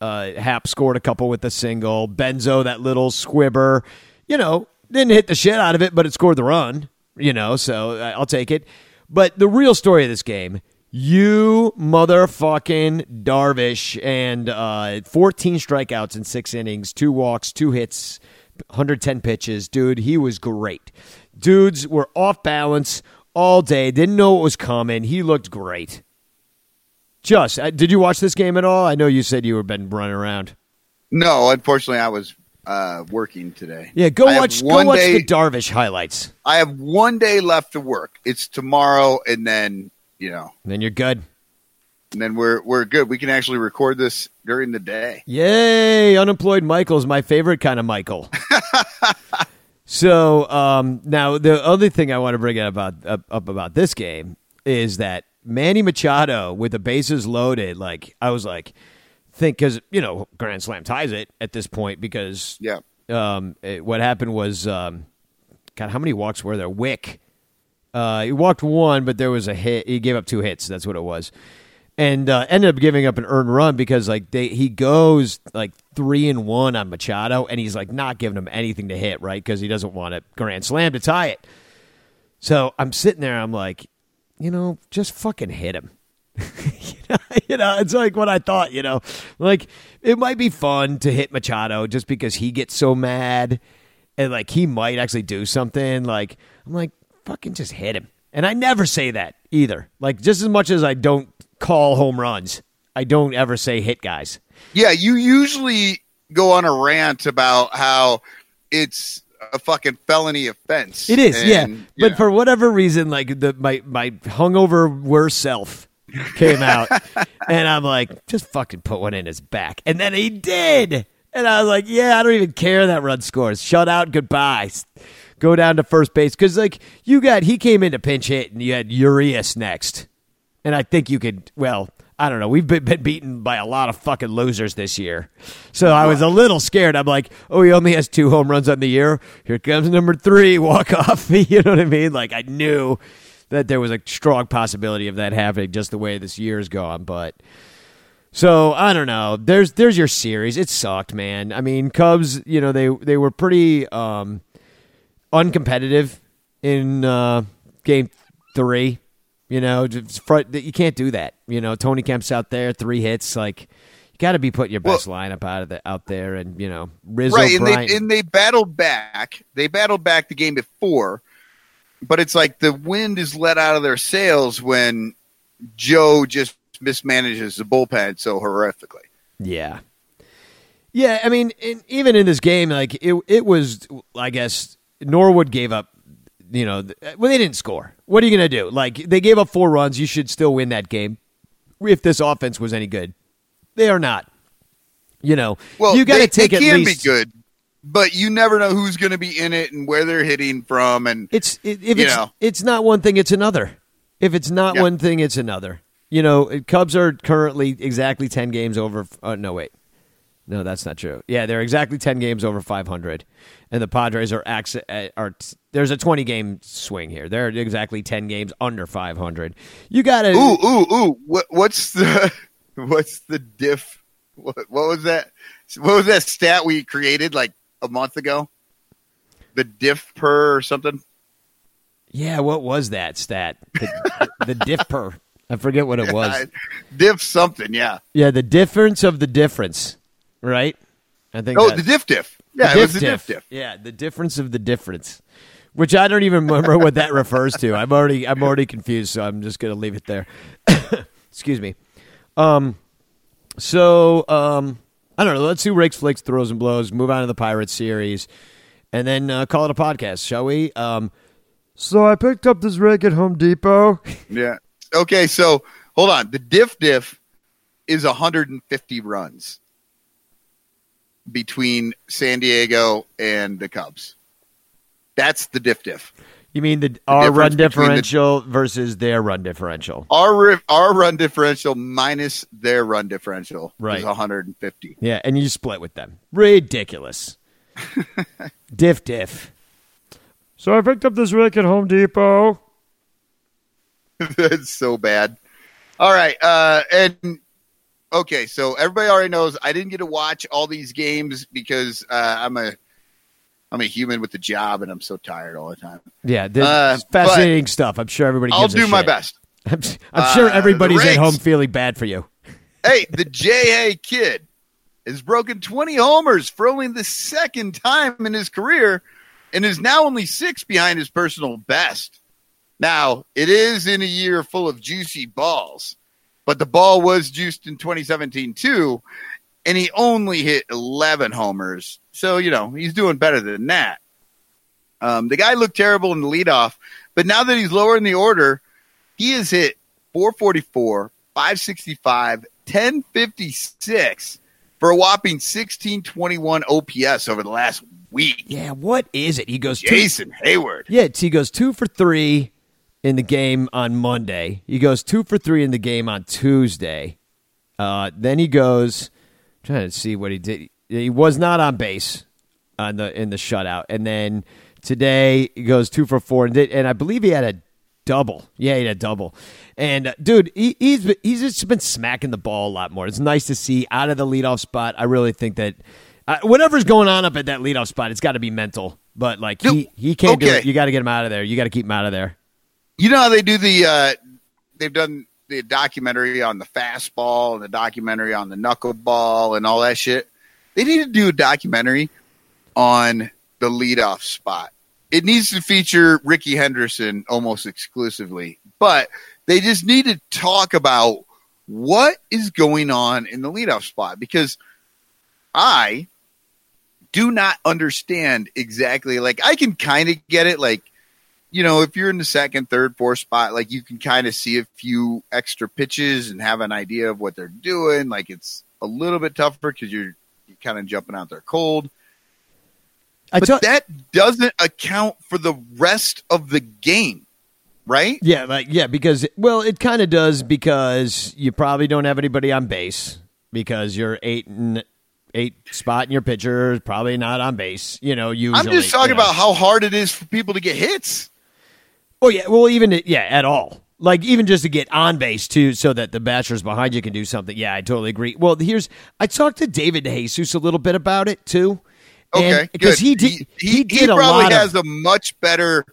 uh, Hap scored a couple with a single. Benzo, that little squibber, you know, didn't hit the shit out of it, but it scored the run, you know, so I'll take it. But the real story of this game, You motherfucking Darvish and uh, 14 strikeouts in six innings, two walks, two hits, 110 pitches. Dude, he was great. Dudes were off balance all day, didn't know what was coming. He looked great. Just, uh, did you watch this game at all? I know you said you were been running around. No, unfortunately, I was uh, working today. Yeah, go I watch. Go watch day- the Darvish highlights. I have one day left to work. It's tomorrow, and then you know, Then you're good. and then we're we're good. We can actually record this during the day. Yay! Unemployed Michael's my favorite kind of Michael. so um, now the other thing I want to bring up about up, up about this game is that Manny Machado with the bases loaded. Like I was like, think because you know Grand Slam ties it at this point because Yeah. um, it- what happened was, um, God, how many walks were there? Wick. Uh, he walked one, but there was a hit. He gave up two hits. That's what it was, and uh, ended up giving up an earned run because like they he goes like three and one on Machado, and he's like not giving him anything to hit right because he doesn't want a grand slam to tie it. So I'm sitting there. I'm like, you know, just fucking hit him. you, know, you know, it's like what I thought. You know, like it might be fun to hit Machado just because he gets so mad, and like he might actually do something. Like I'm like, fucking just hit him. And I never say that either. Like just as much as I don't call home runs, I don't ever say hit guys. Yeah, you usually go on a rant about how it's a fucking felony offense. It is, And, yeah. But for whatever reason, like the my my hungover worse self came out, and I'm like, just fucking put one in his back, and then he did, and I was like, yeah, I don't even care that run scores. Shut out, goodbye. Go down to first base because like you got he came in to pinch hit, and you had Urias next, and I think you could well. I don't know. We've been, been beaten by a lot of fucking losers this year. So I was a little scared. I'm like, oh, he only has two home runs on the year. Here comes number three, walk off. you know what I mean? Like, I knew that there was a strong possibility of that happening just the way this year's gone. But so I don't know. There's there's your series. It sucked, man. I mean, Cubs, you know, they they were pretty um uncompetitive in uh game 3. You know, front, you can't do that. You know, Tony Kemp's out there, three hits. Like, you got to be putting your best lineup out of the out there, and you know, Rizzo, right, and Bryant. they and they battled back. They battled back the game before, but it's like the wind is let out of their sails when Joe just mismanages the bullpen so horrifically. Yeah. Yeah, I mean, in, even in this game, like it, it was. I guess Norwood gave up. You know, well, they didn't score. What are you going to do? Like they gave up four runs. You should still win that game. If this offense was any good, they are not. You know, Well, you got to take they at can least. be good, but you never know who's going to be in it and where they're hitting from. And It's it, if You it's know. it's not one thing, it's another. If it's not Yeah. one thing, it's another. You know, Cubs are currently exactly ten games over. Uh, no, wait, no, that's not true. Yeah, they're exactly ten games over five hundred, and the Padres are acc- uh, are. There's a twenty game swing here. They're exactly ten games under five hundred. You got to. ooh, ooh, ooh, what, what's the what's the diff? What, what was that? What was that stat we created like a month ago? The diff per or something. Yeah, what was that stat? The, the diff per. I forget what it was. diff something, yeah. Yeah, the difference of the difference, right? I think. Oh, that- the diff diff. Yeah, The it was the diff diff. Yeah, the difference of the difference, which I don't even remember what that refers to. I'm already I'm already confused, so I'm just gonna leave it there. Excuse me. Um, so um, I don't know. Let's do rakes, flicks, throws, and blows. Move on to the Pirates series, and then uh, call it a podcast, shall we? Um, so I picked up this rake at Home Depot. Yeah. Okay, so hold on. The diff diff is 150 runs between San Diego and the Cubs. That's the diff diff. You mean the our run between the- differential versus their run differential? Our ri- our run differential minus their run differential Right. is 150. Yeah, and you split with them. Ridiculous. diff diff. So I picked up this rake at Home Depot. That's so bad. All right, uh, and okay, so everybody already knows I didn't get to watch all these games because uh, I'm a I'm a human with a job and I'm so tired all the time. Yeah, this Uh, fascinating stuff. I'm sure everybody. I'll do my best. I'm, I'm sure Uh, everybody's at home feeling bad for you. hey, the J-Hey kid has broken 20 homers for only the second time in his career and is now only six behind his personal best. Now, it is in a year full of juicy balls, but the ball was juiced in 2017 too, and he only hit 11 homers. So, you know, he's doing better than that. Um, the guy looked terrible in the leadoff, but now that he's lower in the order, he has hit 444, 565, 1056 for a whopping 1621 OPS over the last week. Yeah, what is it? He goes two, Jason Heyward. Yeah, he goes two for three in the game on Monday. He goes two for three in the game on Tuesday. Uh, then he goes trying to see what he did. He was not on base on the in the shutout, and then today he goes two for four, and did, and I believe he had a double. Yeah, he had a double. And uh, dude, he, he's he's just been smacking the ball a lot more. It's nice to see out of the leadoff spot. I really think that. Uh, whatever's going on up at that leadoff spot, it's got to be mental. But like he, he can't do it. You got to get him out of there. You got to keep him out of there. You know how they do the uh they've done the documentary on the fastball and the documentary on the knuckleball and all that shit. They need to do a documentary on the leadoff spot. It needs to feature Rickey Henderson almost exclusively, but they just need to talk about what is going on in the leadoff spot because I do not understand exactly. Like I can kind of get it. Like you know, if you're in the second, third, fourth spot, like you can kind of see a few extra pitches and have an idea of what they're doing. Like it's a little bit tougher because you're, you're kind of jumping out there cold. I But tell- that doesn't account for the rest of the game, right? yeah, like yeah, because well, it kind of does because you probably don't have anybody on base because you're eight and eight spot in your pitcher is probably not on base. You know, usually. I'm just talking you know. about how hard it is for people to get hits. Oh yeah, well even yeah, at all. Like even just to get on base too, so that the bachelors behind you can do something. Yeah, I totally agree. Well, here's I talked to David DeJesus a little bit about it too. Okay, because he did He, he, he, did a probably has of a much better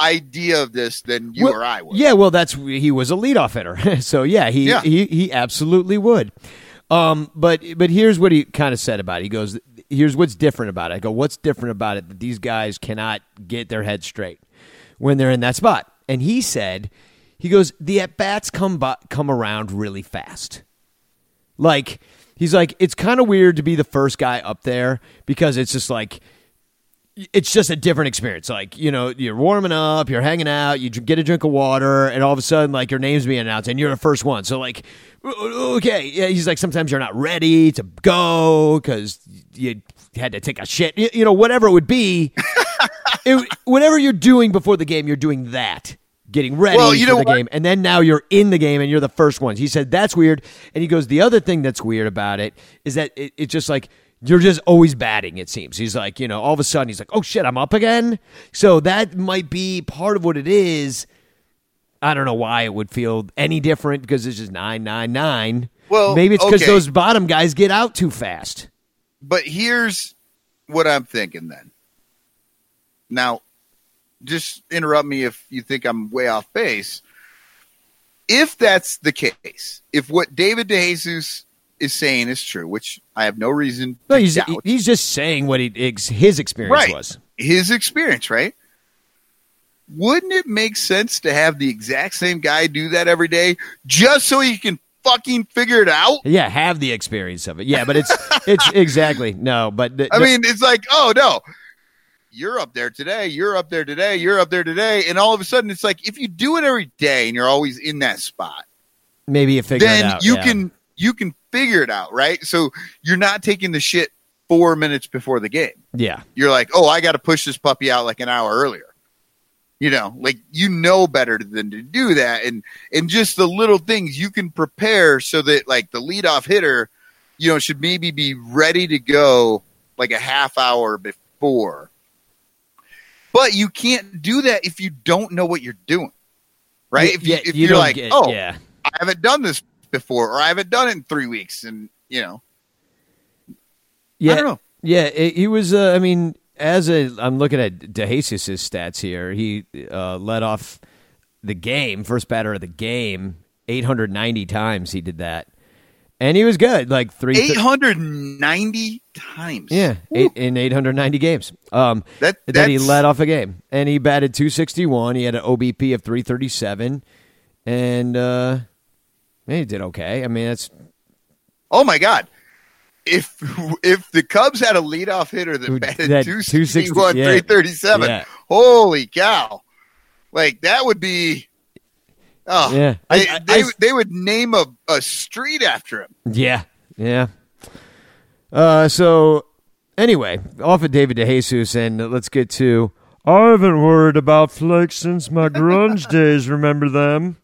idea of this than you Well, or I would. Yeah, well, that's he was a leadoff hitter, so yeah, he Yeah. he he absolutely would. Um, but but here's what he kind of said about it. He goes, "Here's what's different about it." I go, "What's different about it that these guys cannot get their head straight when they're in that spot?" And he said, "He goes, the at bats come come around really fast." Like he's like, it's kind of weird to be the first guy up there because it's just like it's just a different experience. Like, you know, you're warming up, you're hanging out, you get a drink of water, and all of a sudden, like, your name's being announced and you're the first one. So, like, okay. Yeah, he's like, sometimes you're not ready to go because you had to take a shit, you, you know, whatever it would be. it, whatever you're doing before the game, you're doing that. Getting ready Well, you for know the what? game, and then now you're in the game and you're the first ones. He said that's weird, and he goes the other thing that's weird about it is that it, it's just like you're just always batting. It seems he's like you know all of a sudden he's like oh shit I'm up again. So that might be part of what it is. I don't know why it would feel any different because it's just nine nine nine. Well, maybe it's because okay. those bottom guys get out too fast. But here's what I'm thinking then. Now, just interrupt me if you think I'm way off base. If that's the case, if what David DeJesus is saying is true, which I have no reason No, he's doubt, he's just saying what he, his experience right, was. his experience, right? Wouldn't it make sense to have the exact same guy do that every day just so he can fucking figure it out? Yeah, have the experience of it. Yeah, but it's it's exactly no. But the- I the- mean, it's like, oh no, you're up there today, you're up there today, you're up there today, and all of a sudden, it's like if you do it every day and you're always in that spot, maybe you figure then it out. you yeah. can you can figure it out, right? So you're not taking the shit four minutes before the game. Yeah, You're like, oh, I got to push this puppy out like an hour earlier. You know, like you know better than to do that, and and just the little things you can prepare so that like the leadoff hitter, you know, should maybe be ready to go like a half hour before. But you can't do that if you don't know what you're doing, right? If you, yeah, if you you're like, get- oh, yeah, I haven't done this before, or I haven't done it in three weeks, and you know, yeah, I don't know. yeah. he was. Uh, I mean, as a, I'm looking at DeJesus's stats here. He uh, led off the game, first batter of the game, 890 times he did that. And he was good, like three. 890 times. Yeah, eight, in 890 games. Um, That- then he led off a game, and he batted 261. He had an OBP of 337, and uh, he did okay. I mean, that's Oh my God. If if the Cubs had a leadoff hitter that Who- batted that 261, yeah. 337, Yeah. holy cow. Like that would be Oh, Yeah. They, I- I- they, I- they would name a, a street after him. yeah, yeah. Uh, so anyway, off of David DeJesus, and let's get to. I haven't worried about Flex since my grunge days. Remember them?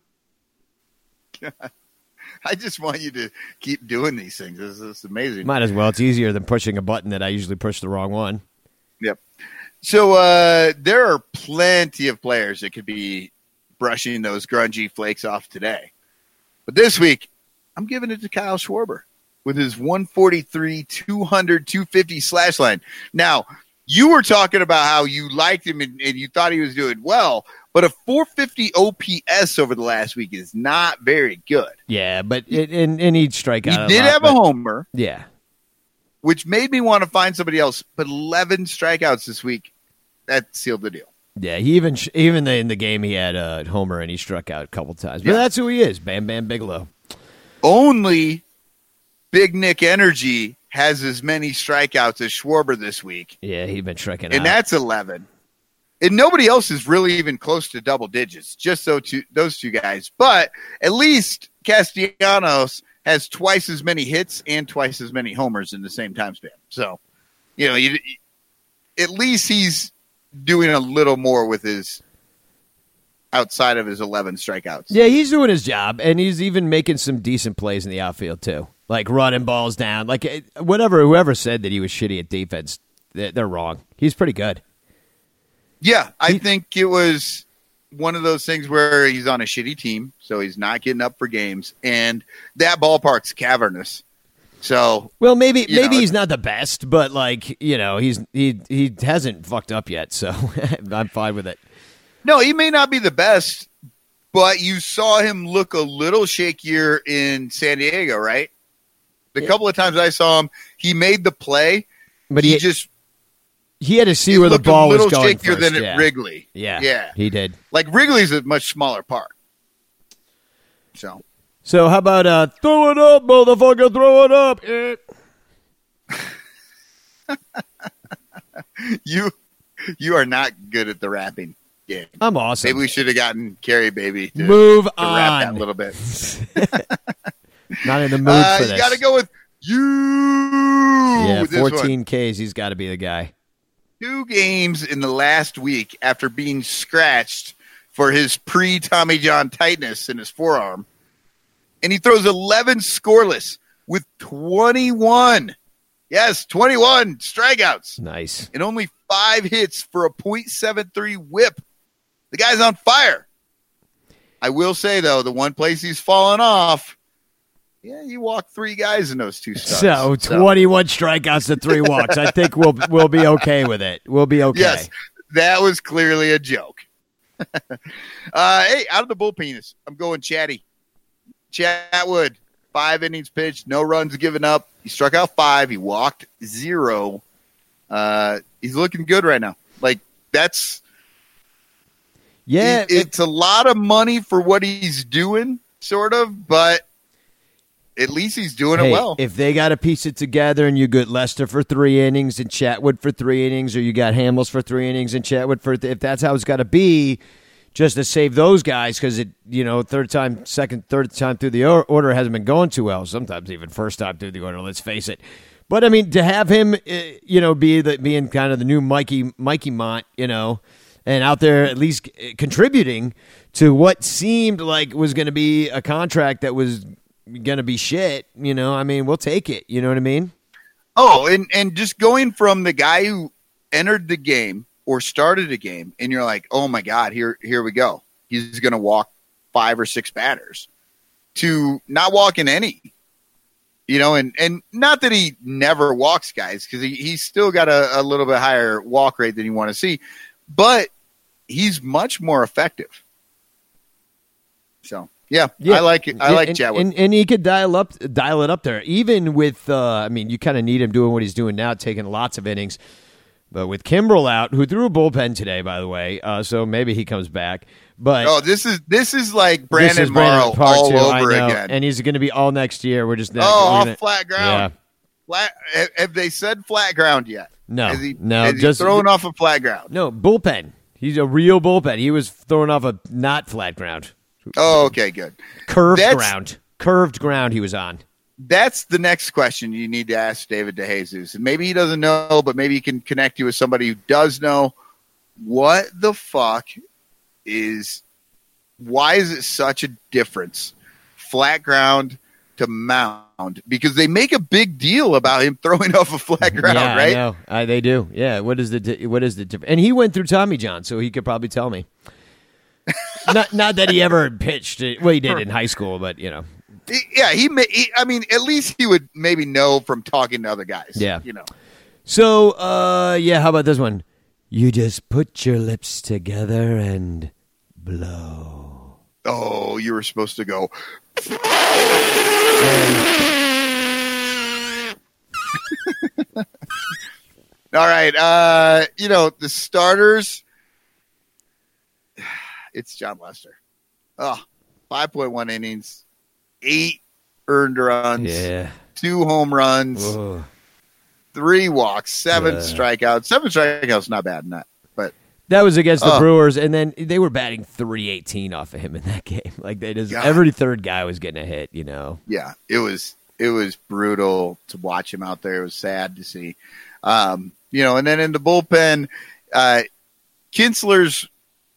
I just want you to keep doing these things. This is amazing. Might as well. It's easier than pushing a button that I usually push the wrong one. Yep. So uh, there are plenty of players that could be brushing those grungy flakes off today. But this week, I'm giving it to Kyle Schwarber with his 143, 200, 250 slash line. Now, you were talking about how you liked him and, and you thought he was doing well, but a 450 OPS over the last week is not very good. Yeah, but it, and, and he'd strike He did lot, have but- a homer, Yeah, which made me want to find somebody else, but 11 strikeouts this week, that sealed the deal. yeah. He even even in the game he had a homer and he struck out a couple times. But Yeah. that's who he is, Bam Bam Bigelow. only Big Nick Energy has as many strikeouts as Schwarber this week, Yeah, he'd been striking out. and out. that's 11. And nobody else is really even close to double digits, just so two, those two guys. But at least Castellanos has twice as many hits and twice as many homers in the same time span. So, you know, you, at least he's doing a little more with his outside of his 11 strikeouts. Yeah, he's doing his job, and he's even making some decent plays in the outfield too, like running balls down. Like eh, whatever, whoever said that he was shitty at defense, they're wrong. He's pretty good. Yeah, I He- think it was one of those things where he's on a shitty team, so he's not getting up for games, and that ballpark's cavernous. So Well, maybe maybe know, he's not the best, but like you know, he's he he hasn't fucked up yet, so I'm fine with it. no, he may not be the best, but you saw him look a little shakier in San Diego, right? The couple of times I saw him, he made the play, But he, he just he had to see he where the ball a little was going shakier first. than yeah. at Wrigley. Yeah, yeah, he did. like Wrigley's a much smaller park. So So how about uh, throw it up, motherfucker, throw it up. Eh. you you are not good at the rapping game. I'm awesome. Maybe we should have gotten Carrie Baby to, Move to rap that on. a little bit. Not in the mood Uh, for you this. got to go with you. yeah, with this one. 14 Ks. He's got to be the guy. Two games in the last week after being scratched for his pre Tommy John tightness in his forearm, and he throws 11 scoreless with 21. Yes, 21 strikeouts Nice. and only five hits for a .73 whip. The guy's on fire. I will say though, the one place he's fallen off. Yeah, you walked three guys in those two starts. So 21 strikeouts to three walks. I think we'll we'll be okay with it. We'll be okay. Yes, that was clearly a joke. uh, hey, out of the bullpenis, I'm going Chatty. Chatwood, five innings pitched, no runs given up. He struck out five. He walked zero. Uh, he's looking good right now. Like that's Yeah, it- it's a lot of money for what he's doing, sort of, but at least he's doing Hey, it well. if they got to piece it together and you got Lester for three innings and Chatwood for three innings, or you got Hamels for three innings and Chatwood for, th- if that's how it's got to be, just to save those guys because it, you know, third time, second, third time through the order hasn't been going too well. Sometimes even first time through the order. Let's face it. But I mean, to have him, uh, you know, be the being kind of the new Mikey Mikey Mont, you know, and out there at least uh, contributing to what seemed like was going to be a contract that was to be shit. You know, I mean, we'll take it. You know what I mean? Oh, and and just going from the guy who entered the game or started a game, and you're like, oh my god, here here we go. He's to walk five or six batters, to not walking any. You know, and and not that he never walks guys because he, he's still got a, a little bit higher walk rate than you want to see, but he's much more effective. So yeah, Yeah, I like it. I like and, Chatwood. and, and he could dial up, dial it up there. Even with, uh, I mean, you kind of need him doing what he's doing now, taking lots of innings. But with Kimbrel out, who threw a bullpen today, by the way, uh, so maybe he comes back. But oh, this is this is like this Brandon is Brandon Morrow all over again. and he's going to be all next year. We're just oh, gonna- flat ground. Yeah, Flat. Have, they said flat ground yet? no, Has he, no, he just thrown off a flat ground. no bullpen. He's a real bullpen. He was throwing off a not flat ground, Oh, okay, good. curved That's- ground, curved ground. He was on. That's the next question you need to ask David DeJesus. And maybe he doesn't know, but maybe he can connect you with somebody who does know. What the fuck is why is it such a difference? Flat ground to mound because they make a big deal about him throwing off a flat ground, yeah, I right? know. Uh, they do. Yeah. What is the di- what is the difference? And he went through Tommy John, so he could probably tell me. Not not that he ever pitched. It. Well, he did in high school, but you know. Yeah, he, may, he. I mean, at least he would maybe know from talking to other guys. Yeah. you know. So, uh, yeah. How about this one? You just put your lips together and blow. Oh, you were supposed to go. All right. Uh, you know, the starters, it's Jon Lester. Oh, 5.1 innings, eight earned runs, Yeah. two home runs, Whoa. three walks, seven Yeah. strikeouts. Seven strikeouts, not bad, not. But That was against the Oh. Brewers, and then they were batting three eighteen off of him in that game. Like they just God. every third guy was getting a hit. You know. yeah, it was it was brutal to watch him out there. It was sad to see. Um, you know, and then in the bullpen, uh, Kinsler's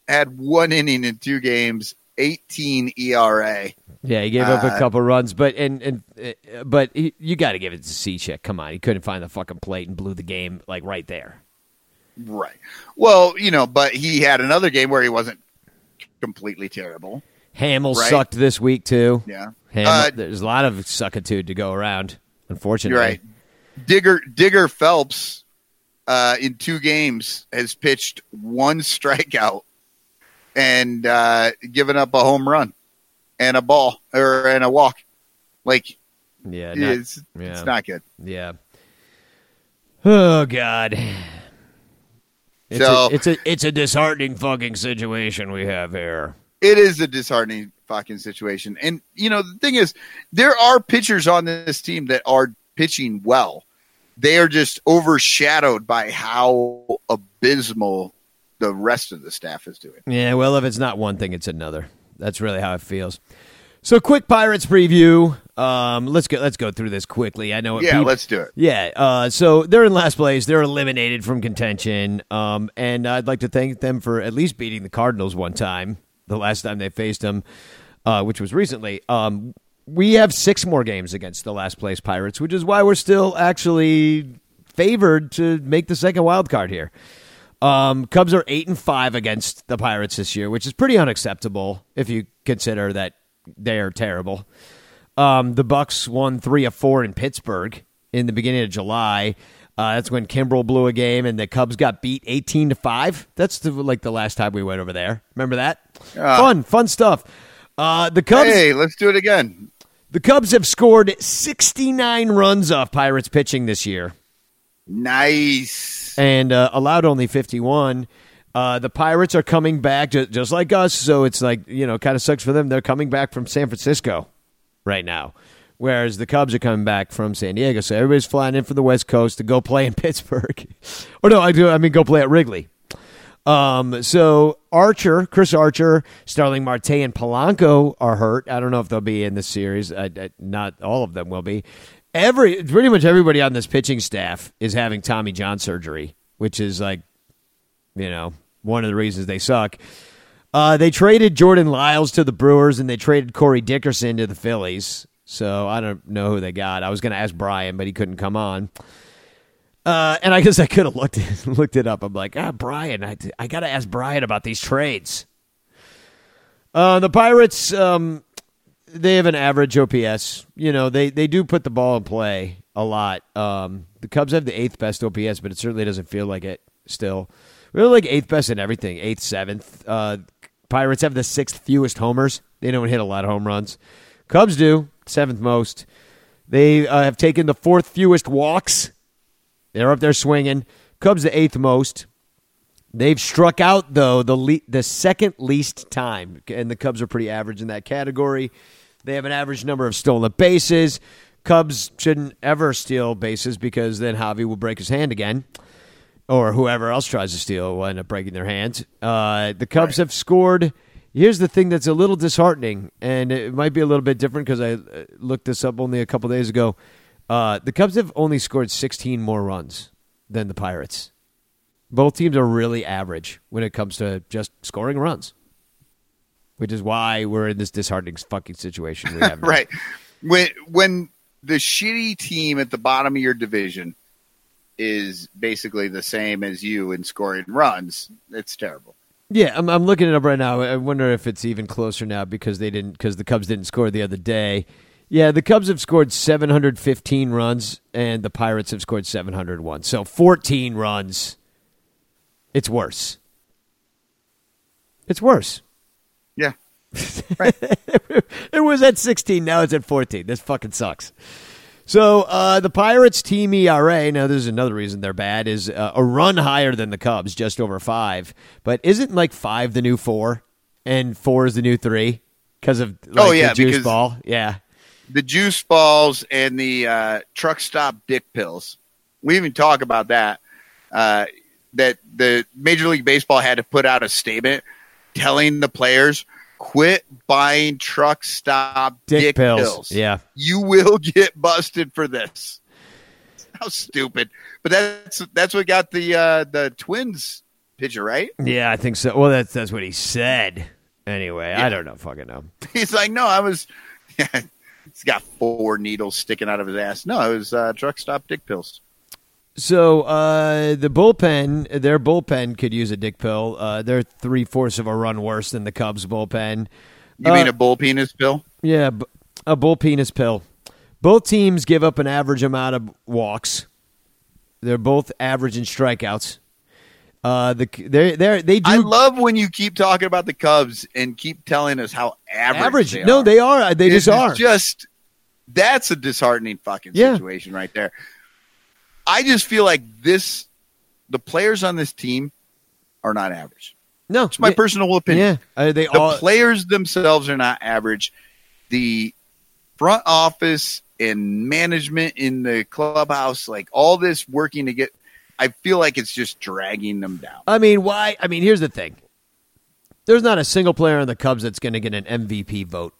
had one inning in two games, 18 ERA. Yeah, he gave up a Uh, couple runs, but and and uh, but he, you got to give it to Cishek. Come on, he couldn't find the fucking plate and blew the game like right there. Right. Well, you know, but he had another game where he wasn't completely terrible. Hamels Right. sucked this week too. Yeah. Hamels, Uh, there's a lot of suckitude to go around. Unfortunately, You're right. Digger Digger Phelps uh, in two games has pitched one strikeout and uh, given up a home run and a ball or and a walk. Like Yeah, not, it's yeah. it's not good. yeah. Oh God. It's So- a, it's a it's a disheartening fucking situation we have here. It is a disheartening fucking situation. And you know the thing is, there are pitchers on this team that are pitching well. They are just overshadowed by how abysmal the rest of the staff is doing. Yeah, well, if it's not one thing, it's another. That's really how it feels. So, quick Pirates preview. Um, let's go. Let's go through this quickly. I know. Yeah, let's do it. Yeah. Uh, so they're in last place. They're eliminated from contention. Um, and I'd like to thank them for at least beating the Cardinals one time. The last time they faced them, uh, which was recently. Um, we have six more games against the last place Pirates, which is why we're still actually favored to make the second wild card here. Um, Cubs are eight and five against the Pirates this year, which is pretty unacceptable if you consider that they are terrible. Um, the Bucs won three of four in Pittsburgh in the beginning of July. Uh, that's when Kimbrel blew a game, and the Cubs got beat eighteen to five. That's the, like the last time we went over there. Remember that? Ah. fun, fun stuff. Uh, the Cubs, Hey, let's do it again. the Cubs have scored sixty nine runs off Pirates pitching this year Nice. and uh, allowed only 51. Uh, the Pirates are coming back ju- just like us, so it's like, you know, kind of sucks for them. They're coming back from San Francisco right now, whereas the Cubs are coming back from San Diego. So everybody's flying in from the West Coast to go play in Pittsburgh. or no, I, do, I mean, go play at Wrigley. Um, so Archer, Chris Archer, Starling Marte, and Polanco are hurt. I don't know if they'll be in the series. I, I, not all of them will be. Every pretty much everybody on this pitching staff is having Tommy John surgery, which is like, you know, one of the reasons they suck. Uh, they traded Jordan Lyles to the Brewers, and they traded Corey Dickerson to the Phillies. So I don't know who they got. I was going to ask Brian, but he couldn't come on. Uh, and I guess I could have looked it, looked it up. I'm like, ah, Brian, I, I got to ask Brian about these trades. Uh, the Pirates, um, they have an average OPS. You know, they, they do put the ball in play a lot. Um, the Cubs have the eighth best OPS, but it certainly doesn't feel like it still. We're like eighth best in everything, eighth, seventh. Uh, Pirates have the sixth fewest homers. They don't hit a lot of home runs. Cubs do, seventh most. They uh, have taken the fourth fewest walks. They're up there swinging. Cubs the eighth most. They've struck out though the le- the second least time, and the Cubs are pretty average in that category. They have an average number of stolen bases. Cubs shouldn't ever steal bases because then Javi will break his hand again, or whoever else tries to steal will end up breaking their hand. Uh, the Cubs have scored. Here's the thing that's a little disheartening, and it might be a little bit different because I uh, looked this up only a couple days ago. Uh, the Cubs have only scored 16 more runs than the Pirates. Both teams are really average when it comes to just scoring runs, which is why we're in this disheartening fucking situation we have. right. When when the shitty team at the bottom of your division is basically the same as you in scoring runs, it's terrible. Yeah, I'm, I'm looking it up right now. I wonder if it's even closer now because they didn't because the Cubs didn't score the other day. Yeah, the Cubs have scored 715 runs and the Pirates have scored 701. So 14 runs. It's worse. It's worse. Yeah. it was at 16. Now it's at 14. This fucking sucks. So uh, the Pirates team ERA. Now there's another reason they're bad is uh, a run higher than the Cubs, just over five. But isn't like five the new four, and four is the new three because of like, Oh, yeah, the juice because- ball. Yeah, The juice balls and the uh, truck stop dick pills. We even talk about that. Uh, that the Major League Baseball had to put out a statement telling the players quit buying truck stop dick, dick, pills. pills. Yeah, you will get busted for this. How stupid! But that's that's what got the uh, the Twins pitcher right. yeah, I think so. Well, that's that's what he said. Anyway, I don't know. Fucking know. He's like, no, I was. he's got four needles sticking out of his ass. No, it was uh, truck stop dick pills. So uh, the bullpen, their bullpen could use a dick pill. Uh, they're three fourths of a run worse than the Cubs bullpen. You Uh, mean a bull penis pill? Yeah, b- a bull penis pill. Both teams give up an average amount of walks. They're both average in strikeouts. Uh, the they they they do I love when you keep talking about the Cubs and keep telling us how average. average. They no, are. they are. They just are. Just that's a disheartening fucking Yeah. situation right there. I just feel like this, the players on this team are not average. no, It's my personal opinion. Yeah, uh, they The all. players themselves are not average. The front office and management in the clubhouse, like all this working to get, I feel like it's just dragging them down. I mean, why? I mean, here's the thing. There's not a single player on the Cubs that's going to get an MVP vote.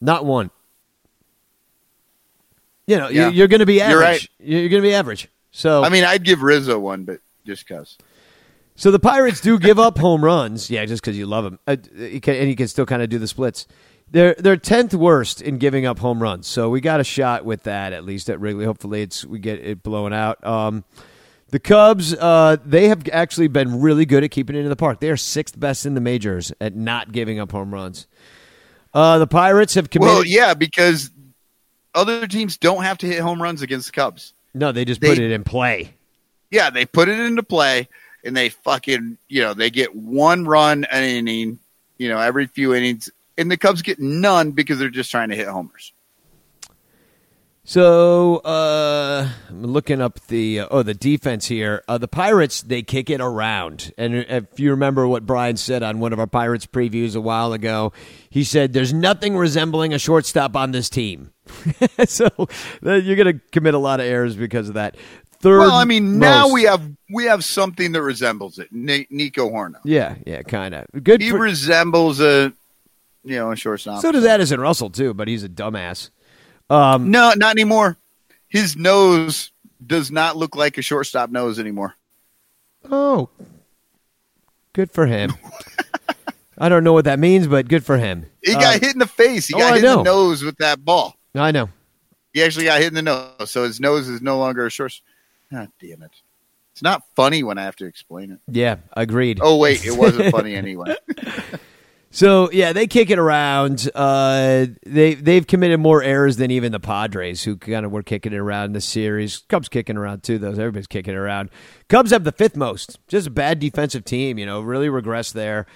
Not one. You know, Yeah. you- you're going to be average. You're right. You're going to be average. So I mean, I'd give Rizzo one, but just because. So the Pirates do give up home runs, yeah, just because you love them, uh, you can, and you can still kind of do the splits. They're they're tenth worst in giving up home runs, so we got a shot with that at least at Wrigley. Hopefully, it's we get it blown out. Um, the Cubs, uh, they have actually been really good at keeping it in the park. They are sixth best in the majors at not giving up home runs. Uh, the Pirates have committed. Well, yeah, because other teams don't have to hit home runs against the Cubs. No, they just they- put it in play. Yeah, they put it into play and they fucking, you know, they get one run an inning, you know, every few innings, and the Cubs get none because they're just trying to hit homers. So uh, I'm looking up the uh, oh the defense here. Uh, the Pirates they kick it around, and if you remember what Brian said on one of our Pirates previews a while ago, he said there's nothing resembling a shortstop on this team. so uh, you're going to commit a lot of errors because of that. Third, Well, I mean, now most. we have we have something that resembles it. Ni- Nico Hoerner. yeah yeah kind of good. He For, resembles a, you know, a shortstop. so does Addison Russell too, but he's a dumbass. Um, No, not anymore. His nose does not look like a shortstop nose anymore. Oh, good for him. I don't know what that means, but good for him. He Uh, got hit in the face. He oh, got I hit in the nose with that ball. I know. He actually got hit in the nose, so his nose is no longer a short. Ah, damn it! It's not funny when I have to explain it. Yeah, agreed. Oh wait, it wasn't funny anyway. So yeah, they kick it around. Uh, they they've committed more errors than even the Padres, who kind of were kicking it around in the series. Cubs kicking around too, though. Everybody's kicking around. Cubs have the fifth most. Just a bad defensive team. You know, really regressed there.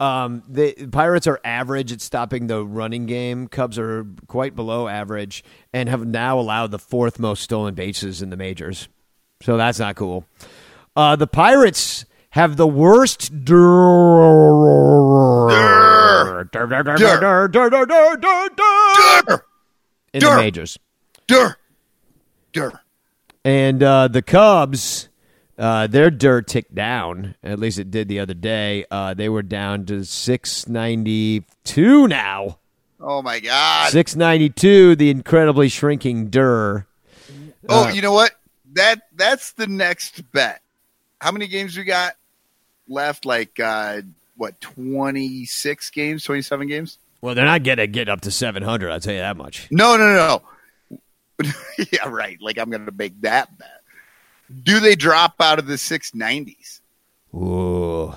Um, the Pirates are average at stopping the running game. Cubs are quite below average and have now allowed the fourth most stolen bases in the majors. So that's not cool. Uh, the Pirates have the worst Durr, in the majors. durr, durr. And uh, the Cubs, uh, their dirt ticked down. At least it did the other day. Uh, they were down to 692 now. Oh my god. 692, the incredibly shrinking Dur. Oh, Uh, you know what? That that's the next bet. How many games we got left? Like uh what, twenty six games, twenty seven games? Well, they're not to get up to 700, I'll tell you that much. No, no, no, no. yeah, right. Like I'm gonna make that bet. Do they drop out of the six nineties? Ooh.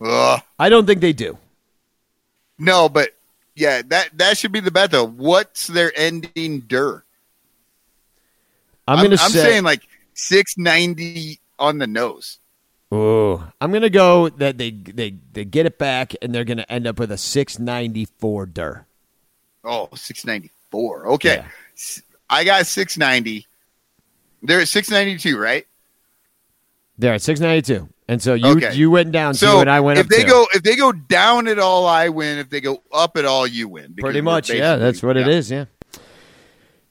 Ugh. I don't think they do. No, but yeah, that that should be the bet though. What's their ending dir? I'm, I'm, to I'm say. saying like six ninety on the nose. Ooh. I'm going to go that they, they, they get it back and they're going to end up with a 694 Dur. Oh, 694. Okay. Yeah. S- I got 690. They're at 692, right? They're at 692. And so you Okay. you went down two So and I went if up they two. go if they go down at all, I win. If they go up at all, you win. Pretty much, yeah. That's what it yeah. is, yeah.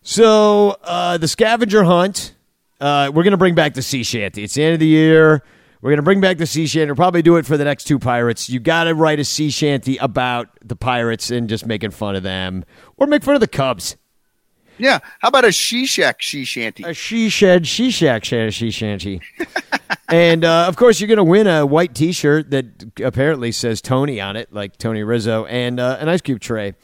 So uh, the scavenger hunt, uh, we're gonna bring back the sea shanty. It's the end of the year. We're gonna bring back the sea shanty. We'll probably do it for the next two pirates. You got to write a sea shanty about the pirates and just making fun of them, or make fun of the Cubs. Yeah. How about a she shack she shanty? A she shed, she shack, she shanty. and uh, of course, you're going to win a white T-shirt that apparently says Tony on it, like Tony Rizzo, and uh, an ice cube tray.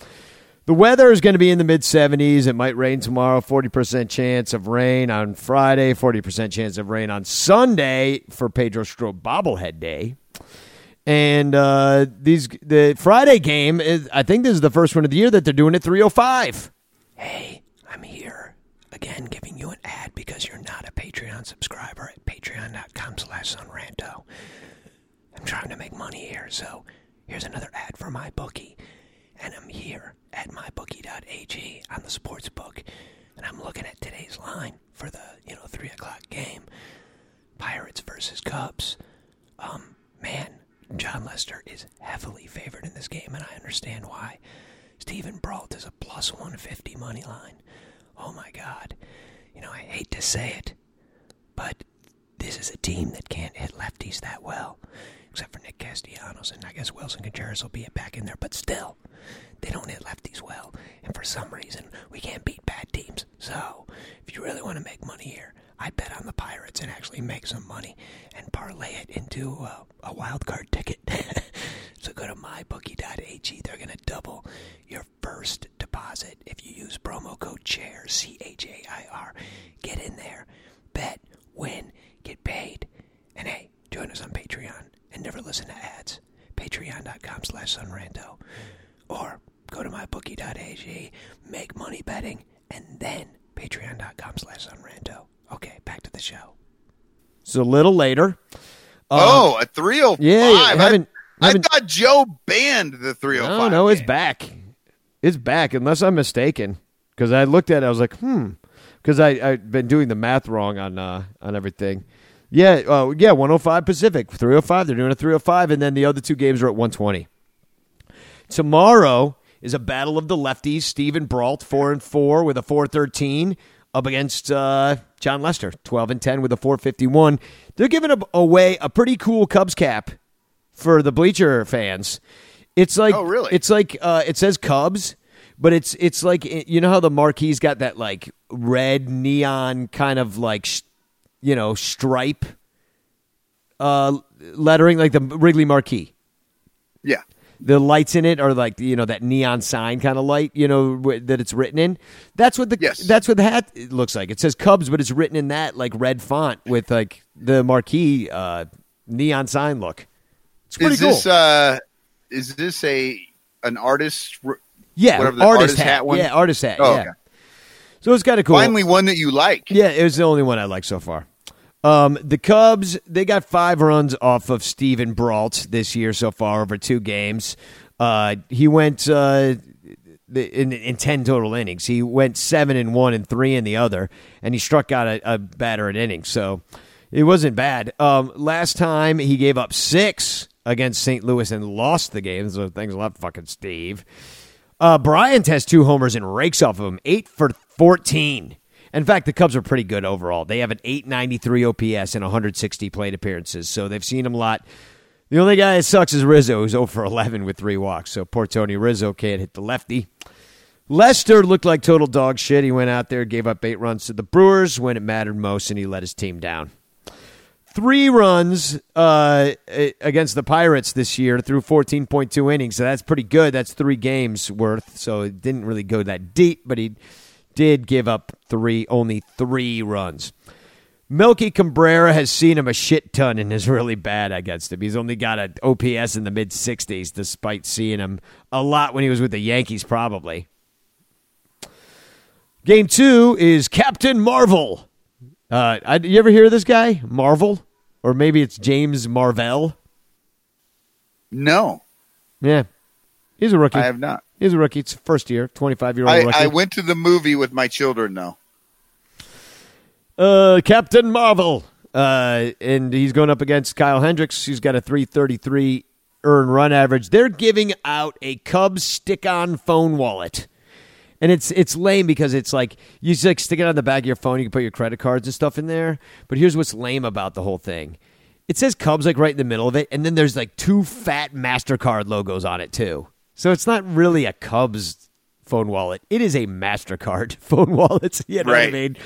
The weather is going to be in the mid 70s. It might rain tomorrow. 40% chance of rain on Friday. 40% chance of rain on Sunday for Pedro Strop bobblehead day. And uh, these the Friday game is I think this is the first one of the year that they're doing at 305. Hey, I'm here again giving you an ad because you're not a Patreon subscriber at patreon.com slash sunranto. I'm trying to make money here, so here's another ad for my bookie. And I'm here at mybookie.ag on the sports book. And I'm looking at today's line for the, you know, three o'clock game. Pirates versus Cubs. Um, man, Jon Lester is heavily favored in this game, and I understand why. Steven Brault is a plus 150 money line. Oh my God. You know, I hate to say it, but this is a team that can't hit lefties that well, except for Nick Castellanos, and I guess Willson Contreras will be back in there, but still, they don't hit lefties well, and for some reason, we can't beat bad teams. So, if you really want to make money here, I bet on the Pirates and actually make some money and parlay it into a, a wild card ticket. so go to mybookie.ag. They're going to double your first deposit if you use promo code CHAIR, C H A I R. Get in there, bet, win, get paid. And hey, join us on Patreon and never listen to ads. Patreon.com slash sunranto. Or go to mybookie.ag, make money betting, and then patreon.com slash sunranto. Okay, back to the show. So a little later. oh, a 305. yeah, you I- haven't- I, haven't- thought Joe banned the 305. No, no, it's back. It's back, unless I'm mistaken. Because I looked at it, I was like, hmm. Because I I've been doing the math wrong on uh, on everything. Yeah, uh, yeah, 105 Pacific, 305. They're doing a 305, and then the other two games are at 120. Tomorrow is a battle of the lefties. Steven Brault, four and four with a 413, up against uh, Jon Lester, 12 and 10 with a 451. They're giving away a pretty cool Cubs cap for the bleacher fans. It's like Oh, really? It's like uh, it says Cubs, but it's it's like you know how the marquee's got that like red neon kind of like sh- you know stripe uh, lettering, like the Wrigley marquee. Yeah. The lights in it are like you know that neon sign kind of light, you know wh- that it's written in. That's what the Yes. that's what the hat looks like. It says Cubs, but it's written in that like red font with like the marquee uh, neon sign look. It's pretty Is cool. this uh is this a an artist r- yeah, whatever the artist, artist hat. hat one? Yeah, artist hat. Oh, yeah. okay. So it's kind of cool. finally one that you like? Yeah, it was the only one I like so far. Um, the Cubs, they got five runs off of Steven Brault this year so far over two games. Uh, he went uh, in, in 10 total innings. He went seven and one and three in the other, and he struck out a, a batter an inning. So it wasn't bad. Um, last time he gave up six against St. Louis and lost the game. So thanks a lot, fucking Steve. Uh, Bryant has two homers and rakes off of him, eight for 14. In fact, the Cubs are pretty good overall. They have an 893 OPS and 160 plate appearances, so they've seen him a lot. The only guy that sucks is Rizzo, who's 0 for 11 with three walks. So poor Tony Rizzo can't hit the lefty. Lester looked like total dog shit. He went out there, gave up eight runs to the Brewers when it mattered most, and he let his team down. Three runs uh, against the Pirates this year through 14.2 innings. So that's pretty good. That's three games worth. So it didn't really go that deep, but he did give up three, only three runs. Melky Cabrera has seen him a shit ton and is really bad against him. He's only got an OPS in the mid 60s, despite seeing him a lot when he was with the Yankees, probably. Game two is Captain Marvel. Uh, I, you ever hear of this guy, Marvel? Or maybe it's James Marvel? No. Yeah. He's a rookie. I have not. He's a rookie. It's first year, 25 year old I, rookie. I went to the movie with my children, though. Uh, Captain Marvel. Uh, and he's going up against Kyle Hendricks. He's got a 333 earn run average. They're giving out a Cubs stick on phone wallet. And it's it's lame because it's like you just like stick it on the back of your phone. You can put your credit cards and stuff in there. But here's what's lame about the whole thing: it says Cubs like right in the middle of it, and then there's like two fat Mastercard logos on it too. So it's not really a Cubs phone wallet; it is a Mastercard phone wallet. You know what I Right. mean?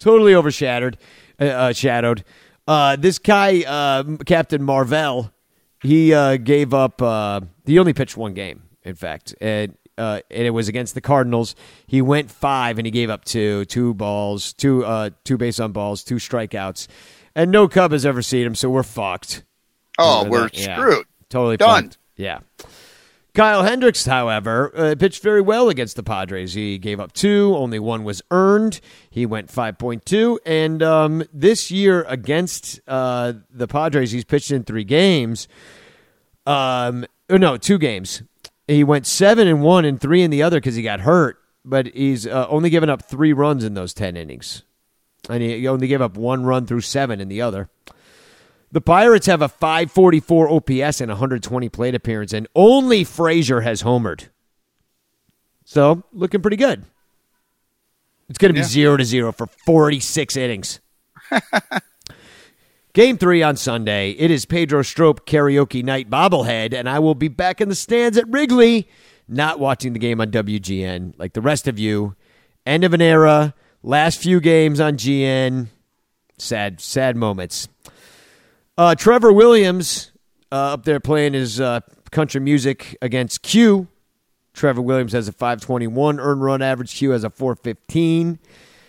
Totally overshadowed. Uh, uh, shadowed. Uh, this guy, uh, Captain Marvel, he uh, gave up. Uh, he only pitched one game, in fact, and uh, and it was against the Cardinals. He went five, and he gave up two, two balls, two, uh, two base on balls, two strikeouts, and no Cub has ever seen him, so we're fucked. Oh, Remember we're that? Yeah. screwed. Totally Done. fucked. Yeah. Kyle Hendricks, however, uh, pitched very well against the Padres. He gave up two, only one was earned. He went 5.2. And um, this year against uh, the Padres, he's pitched in three games. Um, no, two games. He went seven and one and three in the other because he got hurt, but he's uh, only given up three runs in those 10 innings. And he only gave up one run through seven in the other. The Pirates have a 544 OPS and 120 plate appearance, and only Frazier has homered. So, looking pretty good. It's going to be Yeah. zero to zero for 46 innings. Game three on Sunday. It is Pedro Strop karaoke night bobblehead, and I will be back in the stands at Wrigley, not watching the game on WGN like the rest of you. End of an era. Last few games on GN. Sad, sad moments. Uh, Trevor Williams uh, up there playing his uh, country music against Q. Trevor Williams has a 521 earned run average. Q has a 415.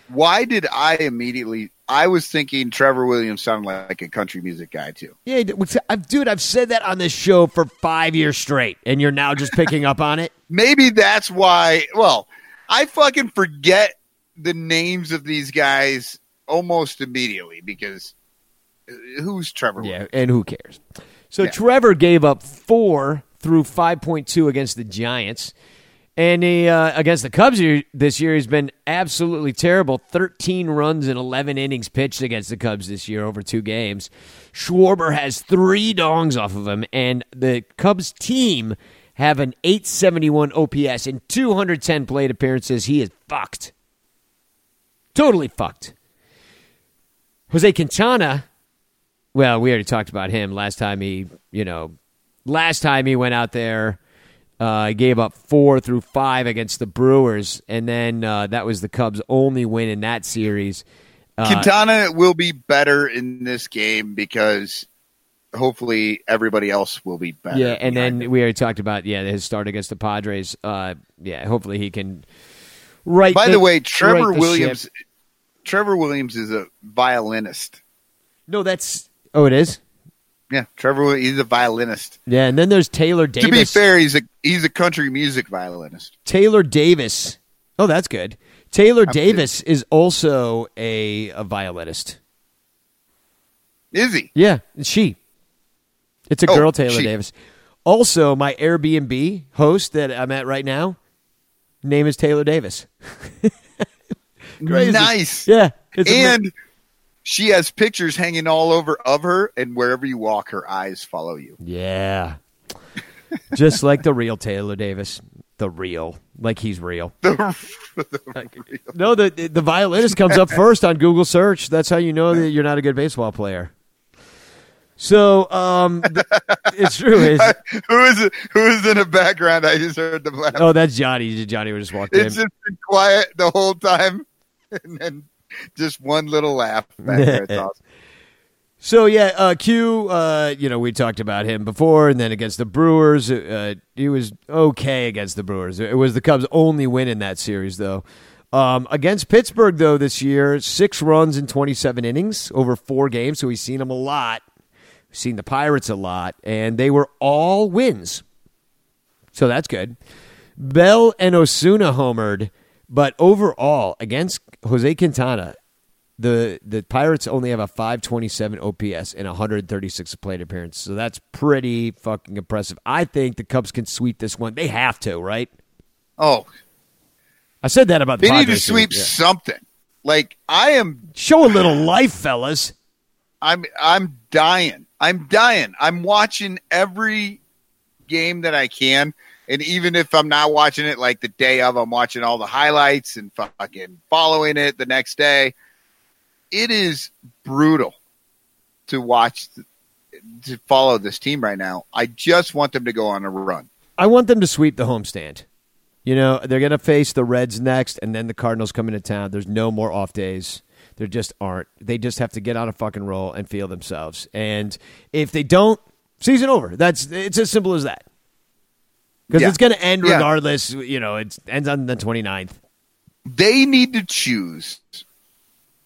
Why did I immediately? I was thinking Trevor Williams sounded like a country music guy too. Yeah, dude, I've said that on this show for five years straight, and you're now just picking up on it. Maybe that's why. Well, I fucking forget the names of these guys almost immediately because who's Trevor? Yeah, and who cares? So Yeah. Trevor gave up four through 5.2 against the Giants. And he, uh, against the Cubs this year, he's been absolutely terrible. 13 runs in 11 innings pitched against the Cubs this year over two games. Schwarber has three dongs off of him, and the Cubs team have an 871 OPS and 210 plate appearances. He is fucked. Totally fucked. Jose Quintana, well, we already talked about him last time he, you know, last time he went out there, uh, gave up four through five against the Brewers, and then uh, that was the Cubs' only win in that series. Uh, Quintana will be better in this game because hopefully everybody else will be better. yeah, and then him. we already talked about yeah his start against the Padres. Uh, yeah, hopefully he can. Right. by the, way, Trevor the Williams. ship. Trevor Williams is a violinist. No, that's oh, it is. Yeah, Trevor. He's a violinist. Yeah, and then there's Taylor Davis. To be fair, he's a he's a country music violinist. Taylor Davis. Oh, that's good. Taylor Absolutely. Davis is also a, a violinist. Is he? Yeah, she. It's a Oh, girl, Taylor she. Davis. Also, my Airbnb host that I'm at right now, name is Taylor Davis. Crazy. Nice. Yeah, And she has pictures hanging all over of her, and wherever you walk, her eyes follow you. yeah, just like the real Taylor Davis, the real, like he's real. No, the the violinist comes up first on Google search. That's how you know that you're not a good baseball player. So, um, th- it's true. It's, who is? Who is in the background? I just heard them laugh. oh, that's Johnny. Johnny was just walked in. it's just been quiet the whole time, and then just one little laugh back there. It's awesome. So yeah, uh, Q. Uh, you know, we talked about him before, and then against the Brewers, uh, he was okay against the Brewers. It was the Cubs' only win in that series, though. Um, against Pittsburgh, though, this year, six runs in 27 innings over four games. So he's seen them a lot. Seen the Pirates a lot, and they were all wins. So that's good. Bell and Osuna homered, but overall against Jose Quintana, the the Pirates only have a 527 OPS and 136 plate appearances. So that's pretty fucking impressive. I think the Cubs can sweep this one. They have to, right? Oh, I said that about the they need to sweep Yeah. something. Like I am, Show a little life, fellas. I'm, I'm dying. I'm dying. I'm watching every game that I can, and even if I'm not watching it like the day of, I'm watching all the highlights and fucking following it the next day. It is brutal to watch, to follow this team right now. I just want them to go on a run. I want them to sweep the homestand. You know, they're going to face the Reds next, and then the Cardinals come into town. There's no more off days. There just aren't. They just have to get on a fucking roll and feel themselves. And if they don't, season over. That's it's as simple as that. Because Yeah. it's going to end Yeah. regardless. You know, it ends on the 29th. they need to choose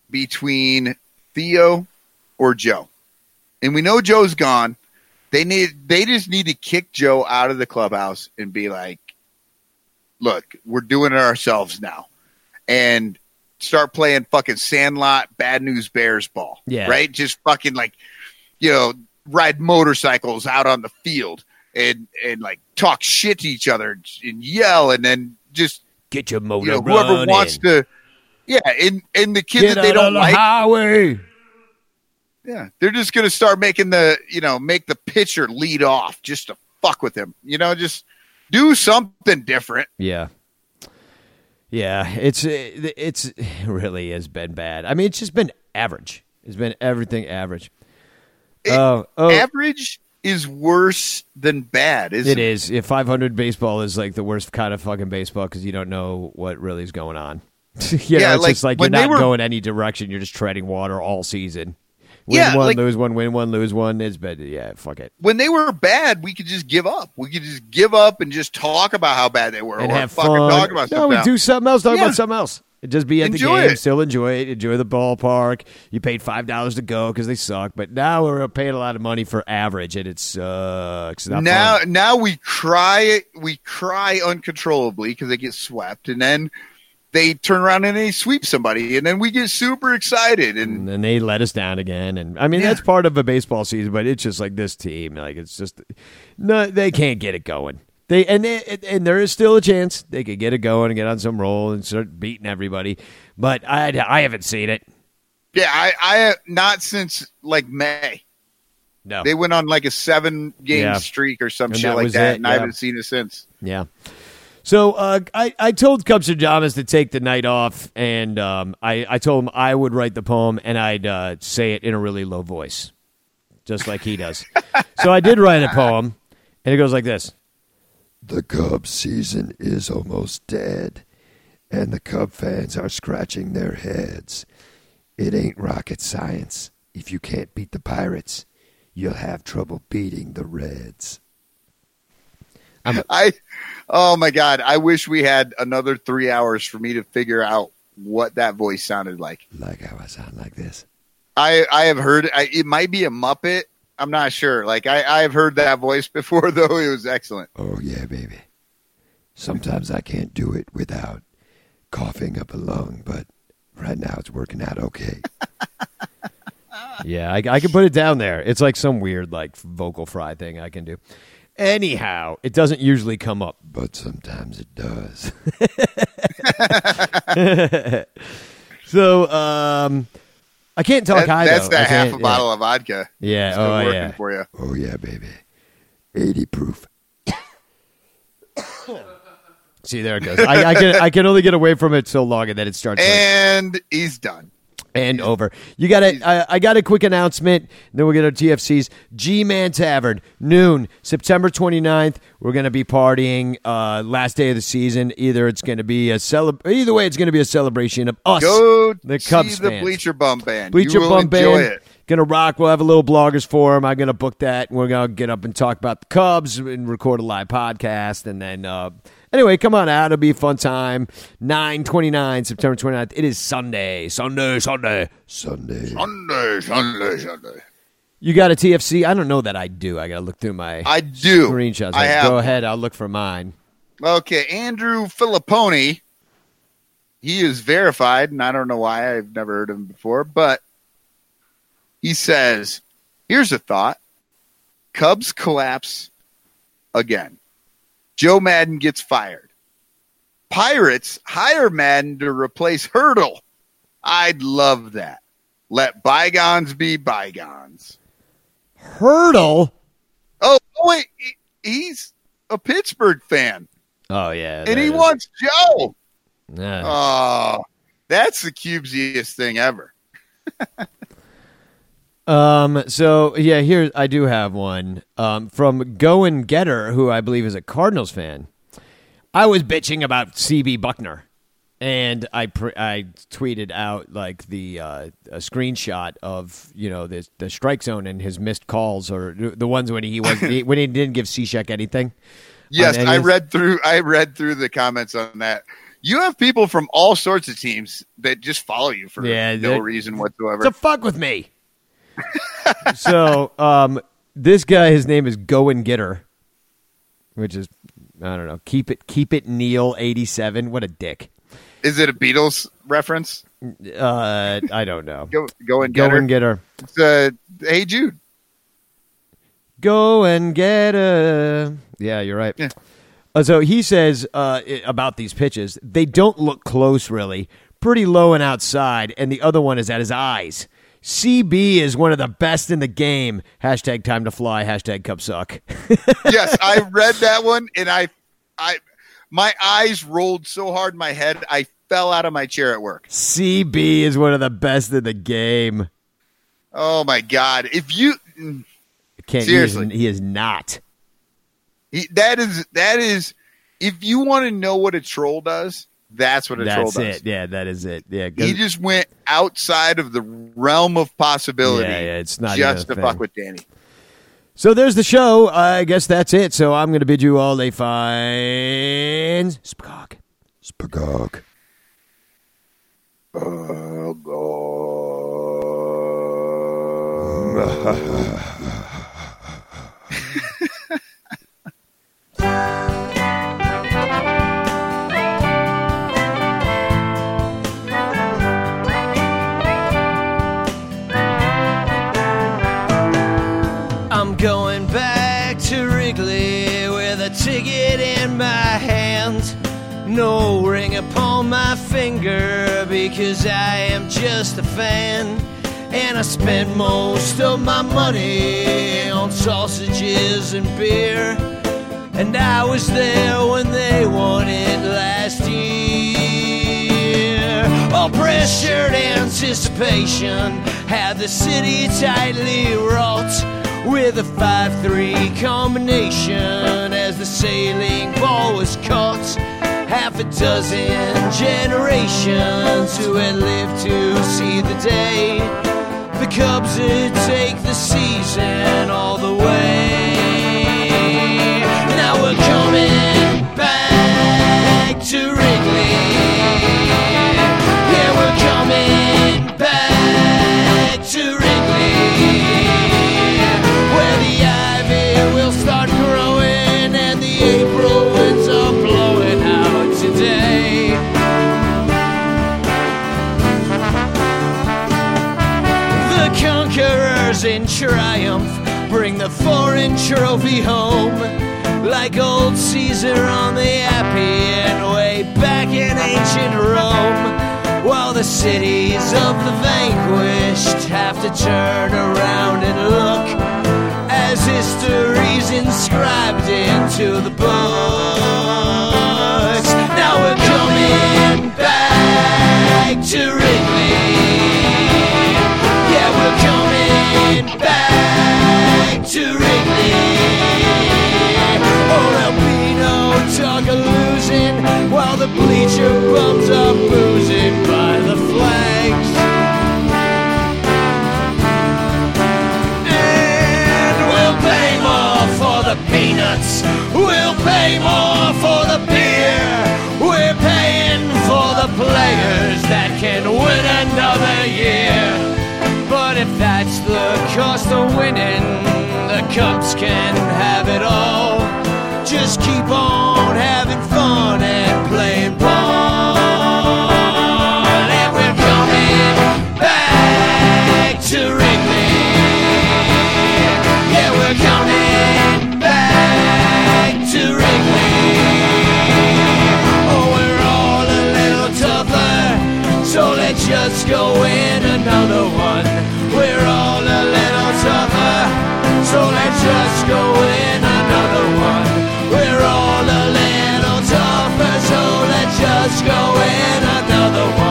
between Theo or Joe. And we know Joe's gone. They need they just need to kick Joe out of the clubhouse and be like, look, we're doing it ourselves now. And start playing fucking sandlot bad news bears ball. Yeah. Right? Just fucking like, you know, ride motorcycles out on the field and and like talk shit to each other and yell and then just Get your motor you know, whoever running. wants to, yeah, and and the kid Get that they don't on the like, highway. yeah, they're just gonna start making the, you know, make the pitcher lead off just to fuck with him, you know, just do something different. Yeah. Yeah, it's it's it really has been bad. I mean, it's just been average. It's been everything average. It- oh, oh, Average is worse than bad, isn't it is. If 500 baseball is like the worst kind of fucking baseball because you don't know what really is going on. you know, Yeah, it's like, just like you're not were- going any direction. You're just treading water all season. Win Yeah, one, like- lose one, win one, lose one. It's been yeah, fuck it. When they were bad, we could just give up. We could just give up and just talk about how bad they were, and have fucking fun. talk about no, we do something else. Talk Yeah. about something else. Just be at Enjoy the game, it. still enjoy it. Enjoy the ballpark. You paid five dollars to go because they suck, but now we're paying a lot of money for average, and it sucks. Now fun. now we cry we cry uncontrollably because they get swept and then they turn around and they sweep somebody and then we get super excited and and then they let us down again. And I mean, Yeah. that's part of a baseball season, but it's just like this team. Like it's just no, they can't get it going. They and they, and there is still a chance they could get it going and get on some roll and start beating everybody. But I I haven't seen it. yeah i i not since like may No. they went on like a seven game Yeah. streak or some And shit that like that it, and yeah. i haven't seen it since Yeah. So uh, I, I told Cubs Jamas to take the night off, and um, I, I told him I would write the poem and I'd uh, say it in a really low voice, just like he does. so I did write a poem, and it goes like this The Cubs season is almost dead, and the Cub fans are scratching their heads. It ain't rocket science. If you can't beat the Pirates, you'll have trouble beating the Reds. i oh my god i wish we had another three hours for me to figure out what that voice sounded like Like how I sound like this. i i have heard I, it might be a muppet i'm not sure like i i've heard that voice before though it was excellent Oh, yeah, baby. Sometimes I can't do it without coughing up a lung, but right now it's working out okay. yeah, I, I can put it down there. It's like some weird like vocal fry thing I can do. Anyhow, it doesn't usually come up. But sometimes it does. So um, I can't talk That- high. that's though. I that half can't- a bottle of vodka. Yeah. Still Oh working yeah. for you. oh, yeah, baby. 80 proof. See, there it goes. I, I can I can only get away from it so long, and then it starts. like, And he's done. And over. You got it. I got a quick announcement. Then we'll get our TFCs. G Man Tavern, noon, September 29th. We're going to be partying uh, last day of the season. Either it's going to be a celeb- either way, it's going to be a celebration of us, Go the see Cubs the fans. Bleacher Bum Band. Bleacher you will Bum enjoy Band. it. Gonna rock. We'll have a little bloggers forum. I'm gonna book that. and We're gonna get up and talk about the Cubs and record a live podcast. And then, uh, anyway, come on out. It'll be a fun time. 929, September 29th. It is Sunday. Sunday, Sunday. Sunday. Sunday, Sunday, Sunday. You got a TFC? I don't know that I do. I gotta look through my I do. screenshots. I have. Go ahead. I'll look for mine. Okay, Andrew Fillipponi. He is verified, and I don't know why. I've never heard of him before, but he says, "Here's a thought: Cubs collapse again. Joe Maddon gets fired. Pirates hire Maddon to replace Hurdle. I'd love that. Let bygones be bygones." Hurdle. Oh, oh wait, he's a Pittsburgh fan, Oh yeah, and he that is- wants Joe. Yeah. Oh, that's the cubesiest thing ever. Um. So yeah, here I do have one. Um, from Goen Getter, who I believe is a Cardinals fan. I was bitching about CB Bucknor, and I pr- I tweeted out like the uh, a screenshot of you know the the strike zone and his missed calls or the ones when he was when he didn't give Cishek anything. Yes, I read through. I read through the comments on that. You have people from all sorts of teams that just follow you for Yeah, no reason whatsoever. to fuck with me. So, um, this guy, his name is Goen Getter, which is I don't know. Keep it, keep it, Neil eighty seven. What a dick. Is it a Beatles reference? Uh, I don't know. Go, go and get Go her. and get her. It's, uh, hey Jude. Go and get her. Yeah, you're right. Yeah. Uh, so he says uh, about these pitches, they don't look close, really. Pretty low and outside, and the other one is at his eyes. CB is one of the best in the game. Hashtag time to fly. Hashtag cup suck. Yes, I read that one, and I, I, my eyes rolled so hard in my head, I fell out of my chair at work. CB is one of the best in the game. Oh my god! If you Can't Seriously. He is, he is not. he, that is that is, if you want to know what a troll does, that's what a troll That's does. it. Yeah, that is it. Yeah, 'cause- He just went outside of the realm of possibility. Yeah, yeah, it's not just even to a fuck with Danny. so there's the show. I guess that's it. So I'm going to bid you all a fine spcock. Spagog. I'm upon my finger because I am just a fan. And I spent most of my money on sausages and beer. And I was there when they won it last year. All pressured anticipation had the city tightly wrought with a 5 3 combination as the sailing ball was caught. Half a dozen generations who had lived to see the day. The Cubs would take the season all the way. Now we're coming the foreign trophy home. Like old Caesar on the Appian Way back in ancient Rome. While the cities of the vanquished have to turn around and look as history's inscribed into the books. Now we're coming back to Wrigley. Yeah, we're coming back to Wrigley. Be no talk of losing while the bleacher bums are boozing by the flags. And we'll pay more for the peanuts. We'll pay more for the beer. We're paying for the players that can win another year. Cost of winning, the Cubs can have it all. Just keep on having fun and playing ball. And we're coming back to Wrigley. Yeah, we're coming back to Wrigley. Oh, we're all a little tougher, so let's just go win another one. We're all so let's just go in another one. We're all a little tougher, so let's just go win another one.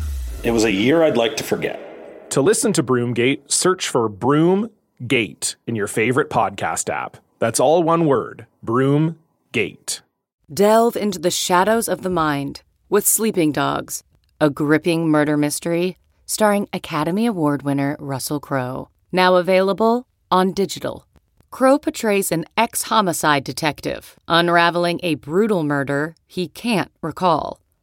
It was a year I'd like to forget. To listen to Broomgate, search for Broomgate in your favorite podcast app. That's all one word Broomgate. Delve into the shadows of the mind with Sleeping Dogs, a gripping murder mystery starring Academy Award winner Russell Crowe. Now available on digital. Crowe portrays an ex homicide detective unraveling a brutal murder he can't recall.